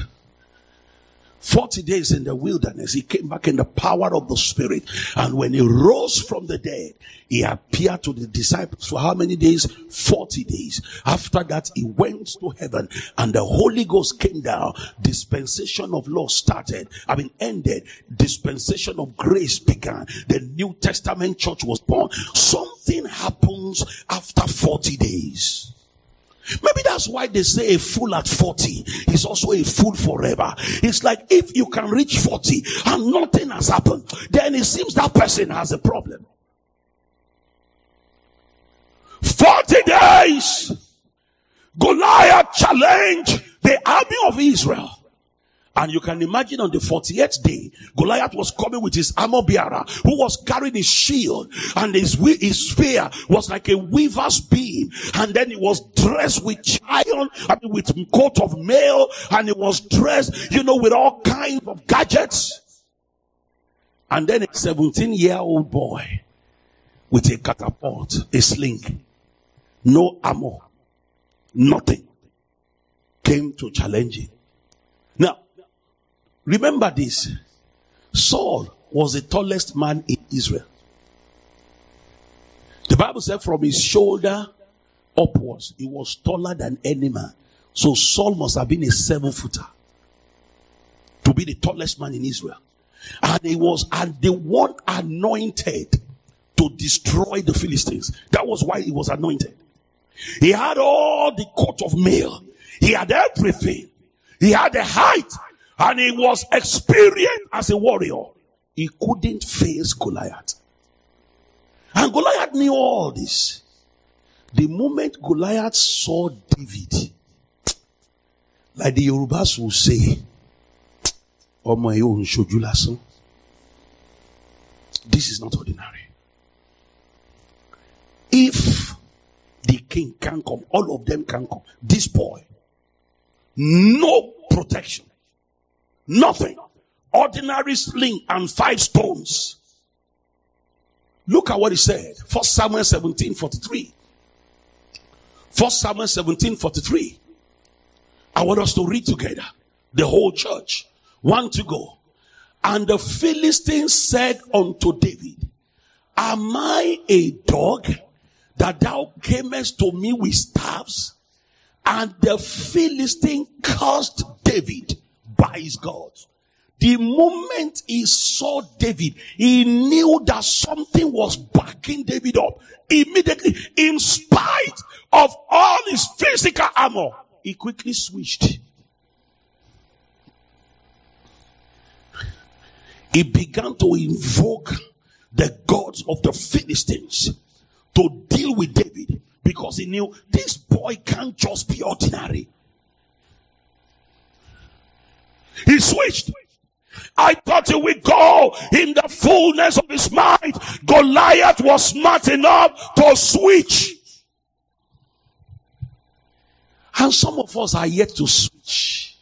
40 days in the wilderness, he came back in the power of the Spirit. And when he rose from the dead, he appeared to the disciples for how many days? 40 days. After that, he went to heaven and the Holy Ghost came down. Dispensation of law started. I mean, ended. Dispensation of grace began. The New Testament church was born. Something happens after 40 days. Maybe that's why they say a fool at 40 is also a fool forever. It's like if you can reach 40 and nothing has happened, then it seems that person has a problem. 40 days, Goliath challenged the army of Israel. And you can imagine on the 48th day, Goliath was coming with his armor bearer who was carrying his shield and his, his spear was like a weaver's beam. And then he was dressed with iron, I mean, with coat of mail and he was dressed, you know, with all kinds of gadgets. And then a 17 year old boy with a catapult, a sling, no armor, nothing came to challenge him. Remember this. Saul was the tallest man in Israel. The Bible said from his shoulder upwards, he was taller than any man. So Saul must have been a seven footer to be the tallest man in Israel. And he was and the one anointed to destroy the Philistines. That was why he was anointed. He had all the coat of mail. He had everything. He had the height and he was experienced as a warrior. He couldn't face Goliath. And Goliath knew all this. The moment Goliath saw David, like the Yorubas will say, my own shoju This is not ordinary. If the king can come, all of them can come. This boy, no protection. Nothing. Ordinary sling and five stones. Look at what he said. First Samuel 17 43. First Samuel 17 43. I want us to read together. The whole church. One to go. And the Philistines said unto David, Am I a dog that thou camest to me with staffs? And the Philistine cursed David by his God. The moment he saw David, he knew that something was backing David up. Immediately, in spite of all his physical armor, he quickly switched. He began to invoke the gods of the Philistines to deal with David because he knew this boy can't just be ordinary. He switched. I thought he would go in the fullness of his might. Goliath was smart enough to switch. And some of us are yet to switch.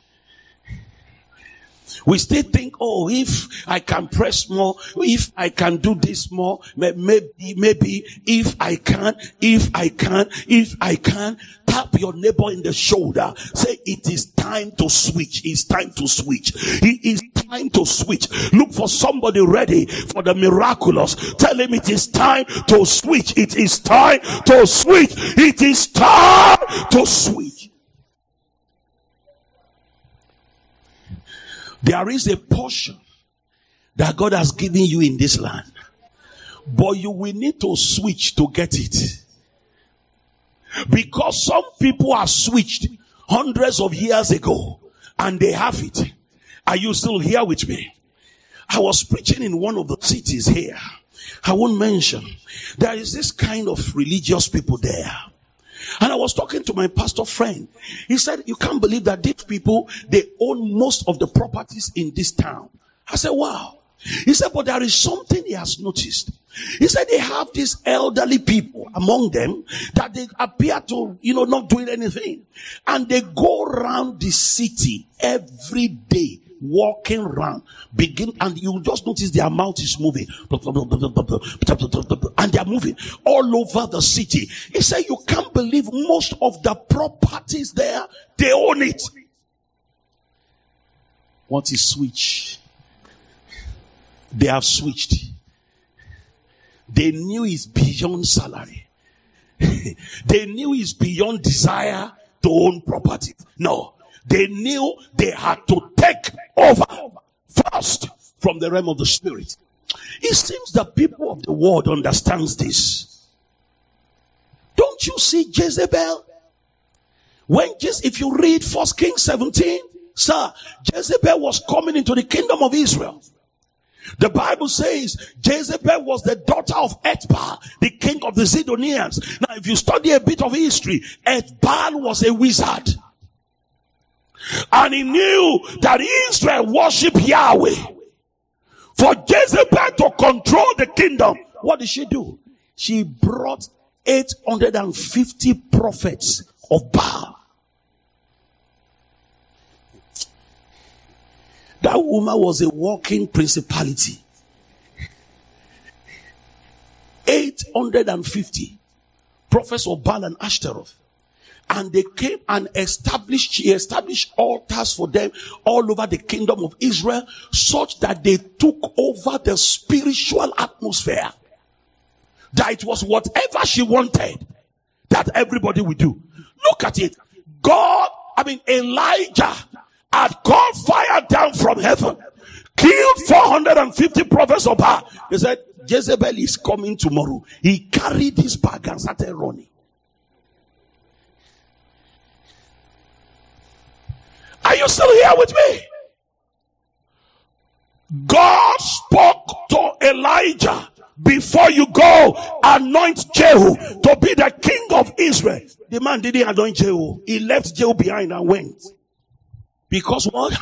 We still think, oh, if I can press more, if I can do this more, maybe, maybe, if I can, if I can, if I can, tap your neighbor in the shoulder. Say, it is time to switch. It's time to switch. It is time to switch. Look for somebody ready for the miraculous. Tell him it is time to switch. It is time to switch. It is time to switch. There is a portion that God has given you in this land, but you will need to switch to get it. Because some people are switched hundreds of years ago and they have it. Are you still here with me? I was preaching in one of the cities here. I won't mention. There is this kind of religious people there. And I was talking to my pastor friend. He said, you can't believe that these people, they own most of the properties in this town. I said, wow. He said, but there is something he has noticed. He said they have these elderly people among them that they appear to, you know, not doing anything. And they go around the city every day walking around, begin, and you just notice their mouth is moving, and they are moving all over the city. He said, You can't believe most of the properties there, they own it. What is switch? They have switched. They knew it's beyond salary. they knew it's beyond desire to own property. No, they knew they had to take over first from the realm of the spirit. It seems the people of the world understands this. Don't you see Jezebel? When just if you read First Kings 17, sir, Jezebel was coming into the kingdom of Israel. The Bible says Jezebel was the daughter of Ethbaal, the king of the Zidonians. Now, if you study a bit of history, Ethbaal was a wizard. And he knew that Israel worship Yahweh. For Jezebel to control the kingdom, what did she do? She brought 850 prophets of Baal. That woman was a walking principality. 850 prophets of Baal and Ashtaroth and they came and established, she established altars for them all over the kingdom of Israel, such that they took over the spiritual atmosphere. That it was whatever she wanted that everybody would do. Look at it. God, I mean, Elijah had called fire down from heaven, killed 450 prophets of Baal. He said, Jezebel is coming tomorrow. He carried his bag and started running. Are you still here with me? God spoke to Elijah before you go, anoint Jehu to be the king of Israel. The man didn't anoint Jehu. He left Jehu behind and went. Because what?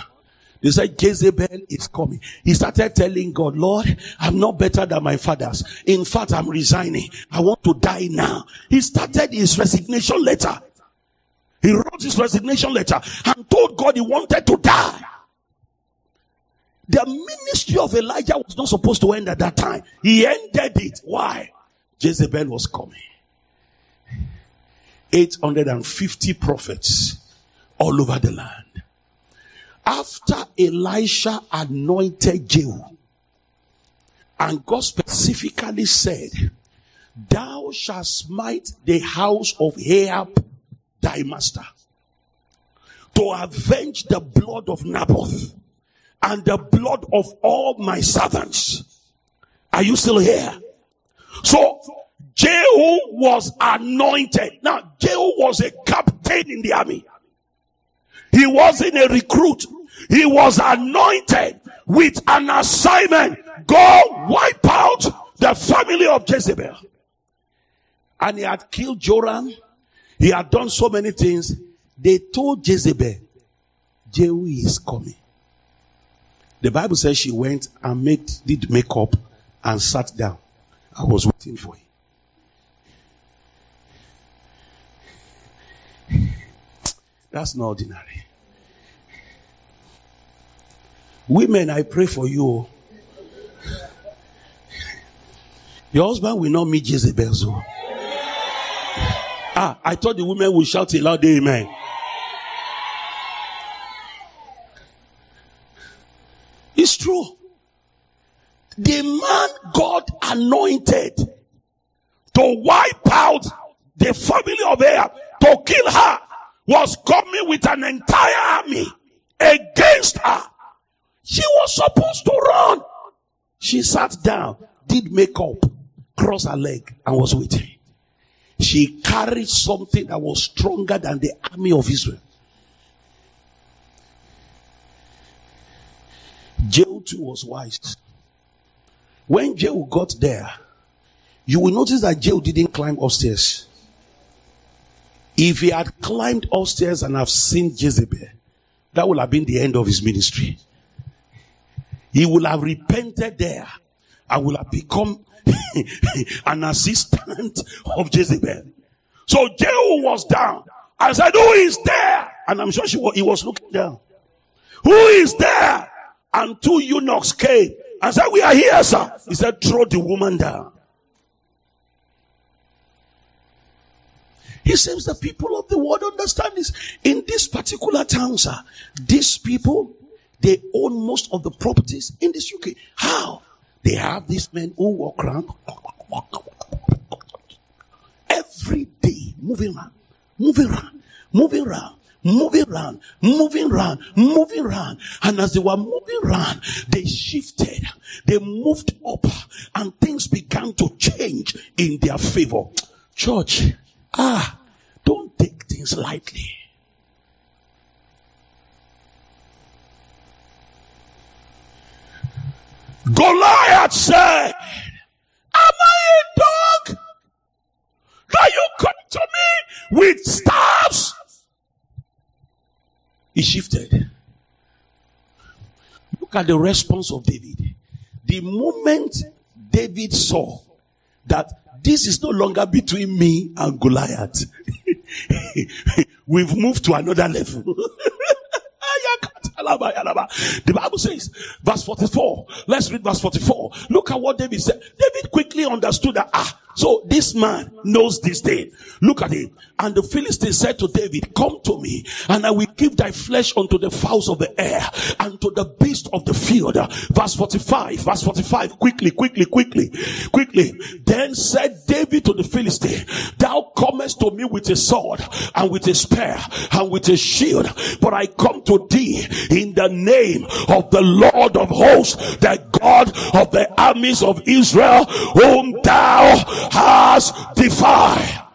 They said Jezebel is coming. He started telling God, Lord, I'm not better than my fathers. In fact, I'm resigning. I want to die now. He started his resignation letter. He wrote his resignation letter and told God he wanted to die. The ministry of Elijah was not supposed to end at that time. He ended it. Why? Jezebel was coming. 850 prophets all over the land. After Elisha anointed Jehu, and God specifically said, Thou shalt smite the house of Ahab thy master to avenge the blood of Naboth and the blood of all my servants. Are you still here? So Jehu was anointed. Now Jehu was a captain in the army. He wasn't a recruit. He was anointed with an assignment. Go wipe out the family of Jezebel. And he had killed Joram he had done so many things. They told Jezebel, Jehu is coming. The Bible says she went and made, did makeup and sat down. I was waiting for him. That's not ordinary. Women, I pray for you. Your husband will not meet Jezebel. So. Ah, I thought the women would shout a loud amen. It's true. The man God anointed to wipe out the family of Ahab, to kill her, was coming with an entire army against her. She was supposed to run. She sat down, did makeup, crossed her leg, and was waiting she carried something that was stronger than the army of Israel. Jehu too was wise. When Jehu got there, you will notice that Jehu didn't climb upstairs. If he had climbed upstairs and have seen Jezebel, that would have been the end of his ministry. He would have repented there and would have become an assistant of Jezebel. So Jehu was down. and said, Who is there? And I'm sure she was, he was looking down. Who is there? And two eunuchs came and said, We are here, sir. He said, Throw the woman down. He says the people of the world understand this. In this particular town, sir, these people, they own most of the properties in this UK. How? They have these men who walk around every day, moving around, moving around, moving around, moving around, moving around, moving around. And as they were moving around, they shifted, they moved up, and things began to change in their favor. Church, ah, don't take things lightly. Goliath said, Am I a dog? That you come to me with staffs? He shifted. Look at the response of David. The moment David saw that this is no longer between me and Goliath, we've moved to another level. The Bible says, verse 44. Let's read verse 44. Look at what David said. David quickly understood that, ah, so this man knows this thing. Look at it. And the Philistine said to David, Come to me, and I will give thy flesh unto the fowls of the air and to the beast of the field. Verse 45. Verse 45. Quickly, quickly, quickly, quickly. Then said David to the Philistine, Thou comest to me with a sword and with a spear and with a shield, but I come to thee in the name of the Lord of hosts, the God of the armies of Israel, whom thou has defied.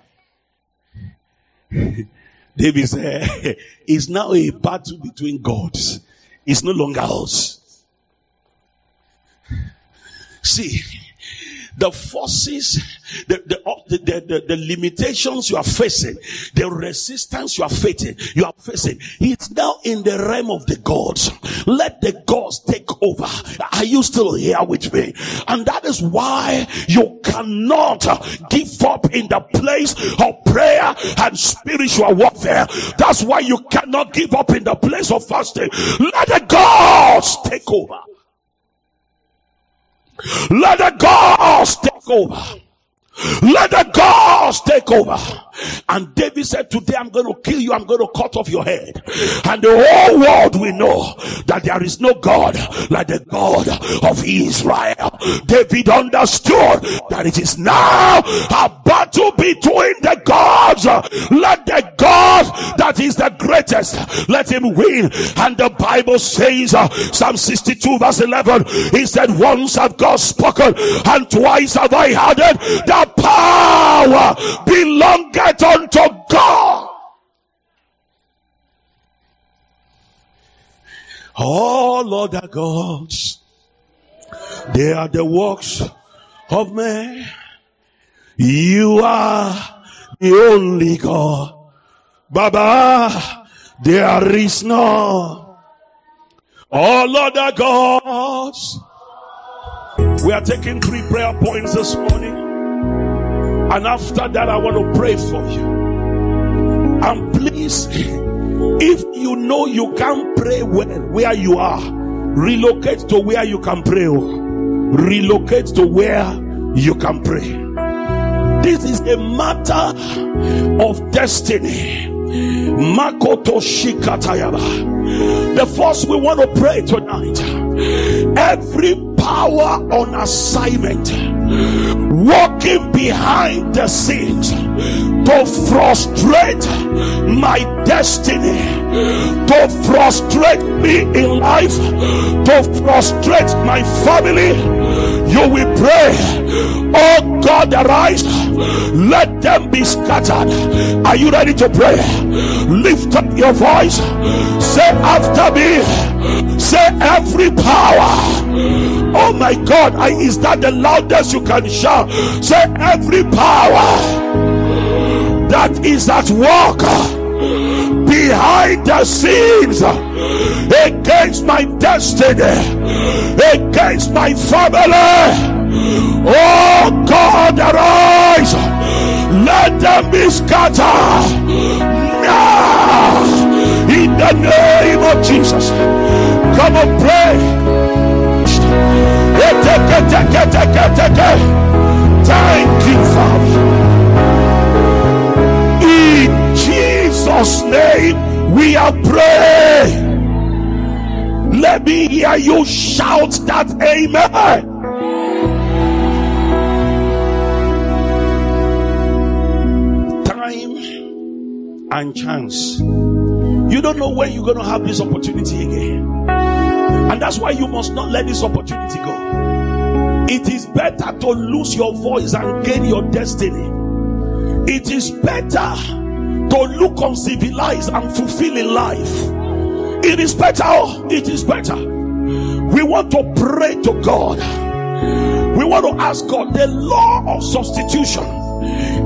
David said, it's now a battle between gods. It's no longer us. See, the forces, the, the, the, the, the limitations you are facing, the resistance you are facing, you are facing, it's now in the realm of the gods. Let the gods take over. Are you still here with me? And that is why you cannot give up in the place of prayer and spiritual warfare. That's why you cannot give up in the place of fasting. Let the gods take over. Let the gods take over. Let the gods take over. And David said, Today I'm going to kill you, I'm going to cut off your head. And the whole world will know that there is no God like the God of Israel. David understood that it is now a battle between the gods. Let the God that is the greatest let him win. And the Bible says, uh, Psalm 62, verse 11, he said, Once have God spoken, and twice have I heard it. The power belongeth unto God. All other gods, they are the works of man. You are the only God. Baba, there is no all other gods. We are taking three prayer points this morning. And after that, I want to pray for you. And please, if you know you can't pray well where you are, relocate to where you can pray. Oh. Relocate to where you can pray. This is a matter of destiny. Makoto Shikatayaba. The first we want to pray tonight. Every power on assignment walking behind the scenes to frustrate my destiny, to frustrate me in life, to frustrate my family. You will pray, Oh God, arise, let them be scattered. Are you ready to pray? Lift up your voice, say after me, say every power Oh my God, I, is that the loudest you can shout? Say every power that is at work behind the scenes uh, against my destiny, against my family. Oh God, arise. Let them be scattered now in the name of Jesus. Come and pray. Thank you, Father. Jesus' name, we are praying. Let me hear you shout that amen. Time and chance. You don't know when you're going to have this opportunity again. And that's why you must not let this opportunity go. It is better to lose your voice and gain your destiny. It is better to look uncivilized and fulfilling life. It is better. Oh, it is better. We want to pray to God. We want to ask God the law of substitution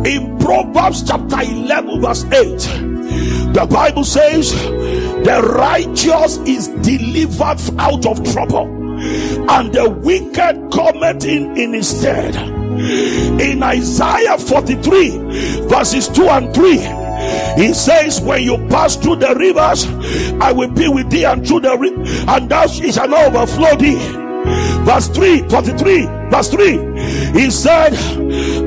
in Proverbs chapter 11, verse 8. The Bible says the righteous is delivered out of trouble, and the wicked cometh in, in his stead. In Isaiah 43, verses 2 and 3, he says, When you pass through the rivers, I will be with thee, and through the river, and thou shalt not overflow thee. Verse 3, 43, verse 3, he said,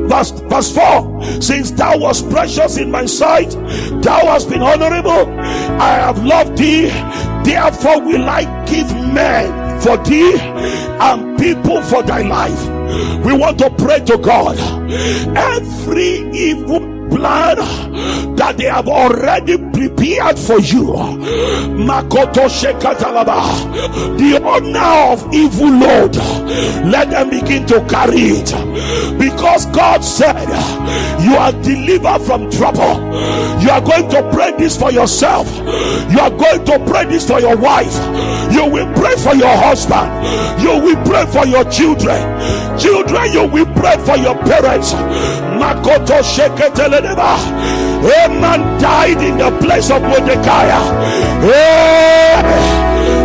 verse, verse 4 since thou was precious in my sight thou hast been honorable. I have loved thee. Therefore will i give men for thee and people for thy life. We want to pray to god. Every evil plan that they have already prepared for you. Makoto Shekatalaba, the owner of evil Lord, let them begin to carry it. Because God said, You are delivered from trouble. You are going to pray this for yourself, you are going to pray this for your wife, you will pray for your husband, you will pray for your children, children, you will pray for your parents. Makoto Haman died in the place of Mordecai.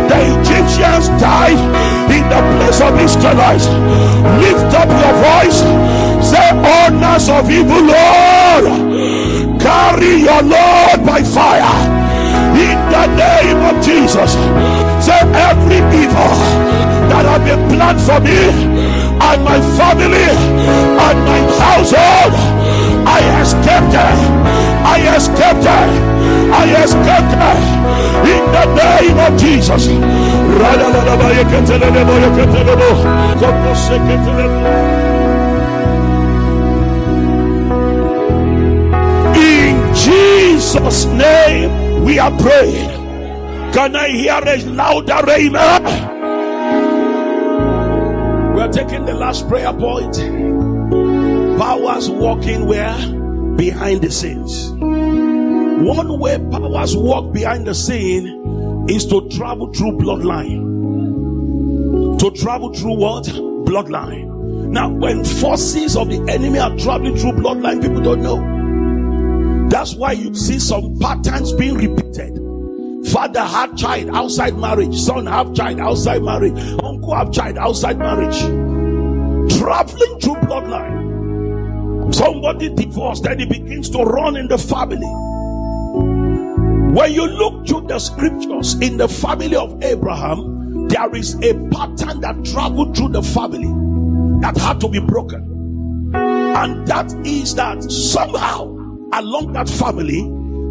The Egyptians died in the place of Israelites. Lift up your voice. Say, honors of evil Lord, carry your Lord by fire. In the name of Jesus. Say, every evil that have been planned for me and my family and my household I escaped I escaped I escaped in the name of Jesus. In Jesus' name we are praying. Can I hear a louder amen? We are taking the last prayer point powers walking where? Behind the scenes. One way powers walk behind the scene is to travel through bloodline. To travel through what? Bloodline. Now, when forces of the enemy are traveling through bloodline, people don't know. That's why you see some patterns being repeated. Father had child outside marriage, son have child outside marriage, uncle have child outside marriage. Traveling through bloodline. Somebody divorced and he begins to run in the family. When you look through the scriptures in the family of Abraham, there is a pattern that traveled through the family that had to be broken. And that is that somehow along that family,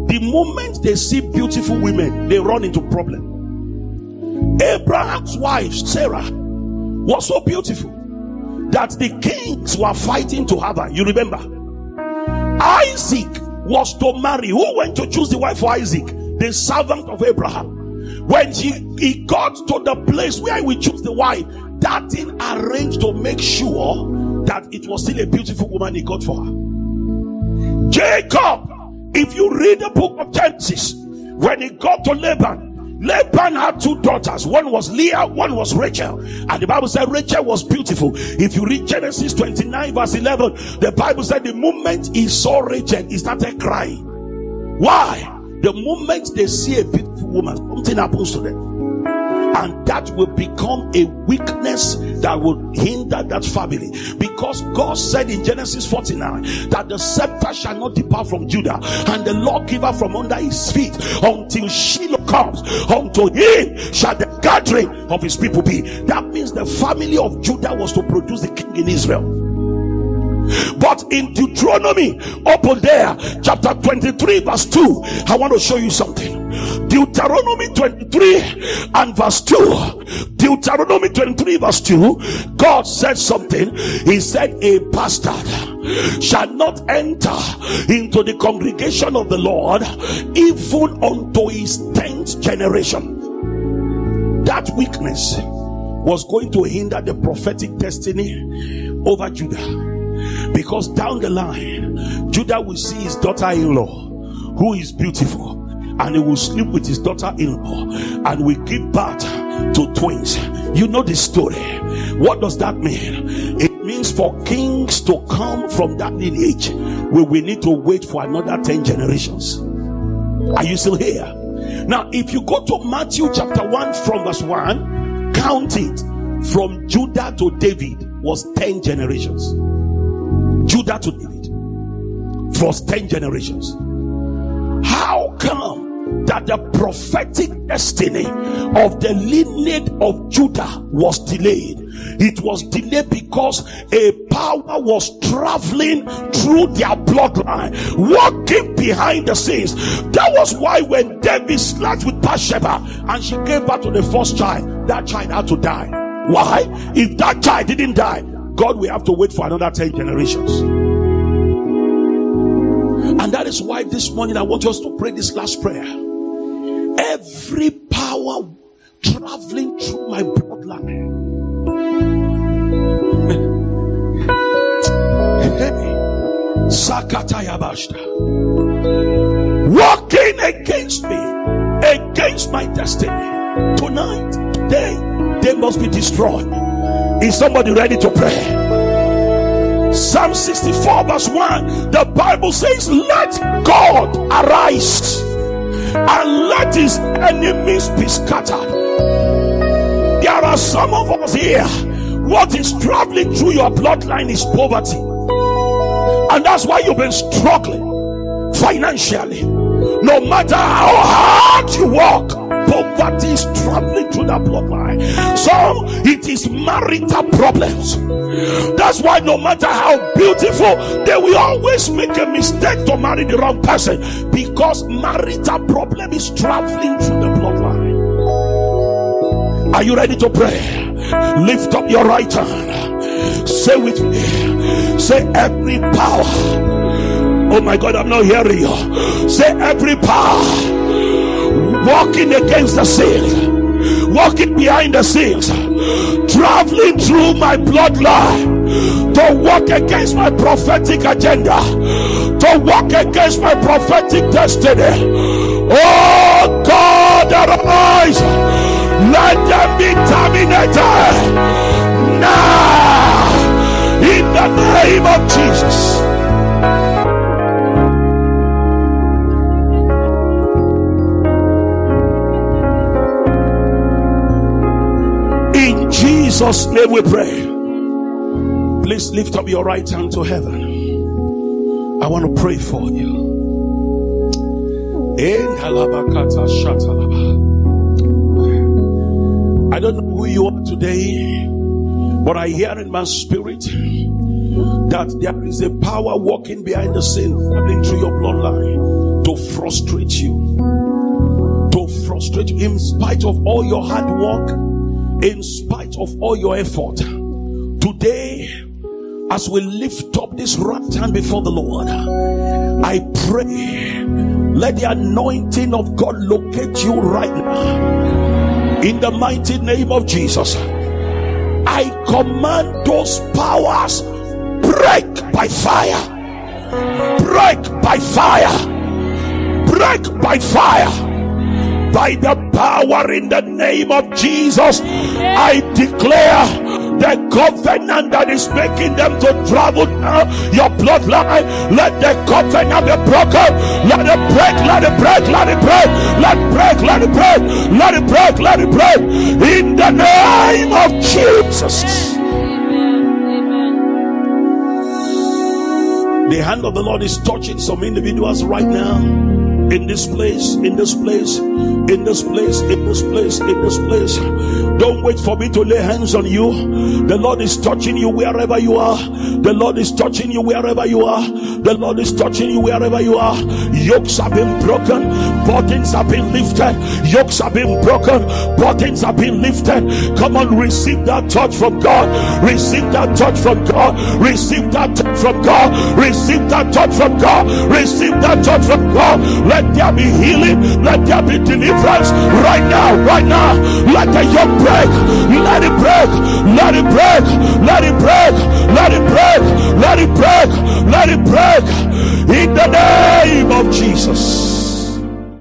the moment they see beautiful women, they run into problem. Abraham's wife, Sarah, was so beautiful that the kings were fighting to have her. You remember? Isaac was to marry. Who went to choose the wife for Isaac? The servant of Abraham. When he, he got to the place where we choose the wife, that thing arranged to make sure that it was still a beautiful woman he got for her. Jacob, if you read the book of Genesis, when he got to Laban, Laban had two daughters. One was Leah, one was Rachel. And the Bible said Rachel was beautiful. If you read Genesis 29, verse 11, the Bible said the moment he saw Rachel, he started crying. Why? The moment they see a beautiful woman, something happens to them and that will become a weakness that will hinder that family. Because God said in Genesis 49 that the scepter shall not depart from Judah and the lawgiver from under his feet until Shiloh comes. Unto him shall the gathering of his people be. That means the family of Judah was to produce the king in Israel. But in Deuteronomy, open there, chapter 23, verse 2, I want to show you something. Deuteronomy 23 and verse 2. Deuteronomy 23, verse 2, God said something. He said, A bastard shall not enter into the congregation of the Lord even unto his tenth generation. That weakness was going to hinder the prophetic destiny over Judah. Because down the line, Judah will see his daughter in law, who is beautiful, and he will sleep with his daughter in law and will give birth to twins. You know the story. What does that mean? It means for kings to come from that lineage, we will need to wait for another 10 generations. Are you still here? Now, if you go to Matthew chapter 1 from verse 1, count it from Judah to David was 10 generations. Judah to David was 10 generations. How come that the prophetic destiny of the lineage of Judah was delayed? It was delayed because a power was traveling through their bloodline, walking behind the scenes. That was why when David slept with Bathsheba and she gave birth to the first child, that child had to die. Why? If that child didn't die, God will have to wait for another 10 generations. And that is why this morning I want us to pray this last prayer. Every power traveling through my bloodline. Working against me, against my destiny. Tonight, today, they must be destroyed. Is somebody ready to pray? Psalm 64, verse 1 the Bible says, Let God arise and let his enemies be scattered. There are some of us here. What is traveling through your bloodline is poverty, and that's why you've been struggling financially. No matter how hard you work, poverty is traveling through that bloodline. So it is marital problems. That's why no matter how beautiful, they will always make a mistake to marry the wrong person because marital problem is traveling through the bloodline. Are you ready to pray? Lift up your right hand. Say with me. Say every power. Oh my God, I'm not hearing you. Say every power walking against the scenes, walking behind the scenes, traveling through my bloodline to walk against my prophetic agenda, to walk against my prophetic destiny. Oh God, arise! Let them be terminated now in the name of Jesus. Jesus' name we pray. Please lift up your right hand to heaven. I want to pray for you. I don't know who you are today, but I hear in my spirit that there is a power walking behind the scene, coming through your bloodline to frustrate you. To frustrate you in spite of all your hard work in spite of all your effort. Today, as we lift up this right hand before the Lord, I pray let the anointing of God locate you right now. In the mighty name of Jesus, I command those powers break by fire. Break by fire. Break by fire by the power in the name of Jesus. I declare the covenant that is making them to travel now, your bloodline, let the covenant be broken. Let it break, let it break, let it break, let it break, let it break, let it break, let it break. In the name of Jesus. The hand of the Lord is touching some individuals right now in this place, in this place, in this place, in this place, in this place. Don't wait for me to lay hands on you. The Lord is touching you wherever you are. The Lord is touching you wherever you are. The Lord is touching you wherever you are. Yokes have been broken, burdens have been lifted, yokes have been broken, burdens have been lifted. Come on, receive that touch from God. Receive that touch from God. Receive that touch from God. Receive that touch from God. Receive that touch from God. Let let there be healing. Let there be deliverance right now. Right now. Let the yoke break. Let it break. Let it break. Let it break. Let it break. Let it break. Let it break. In the name of Jesus.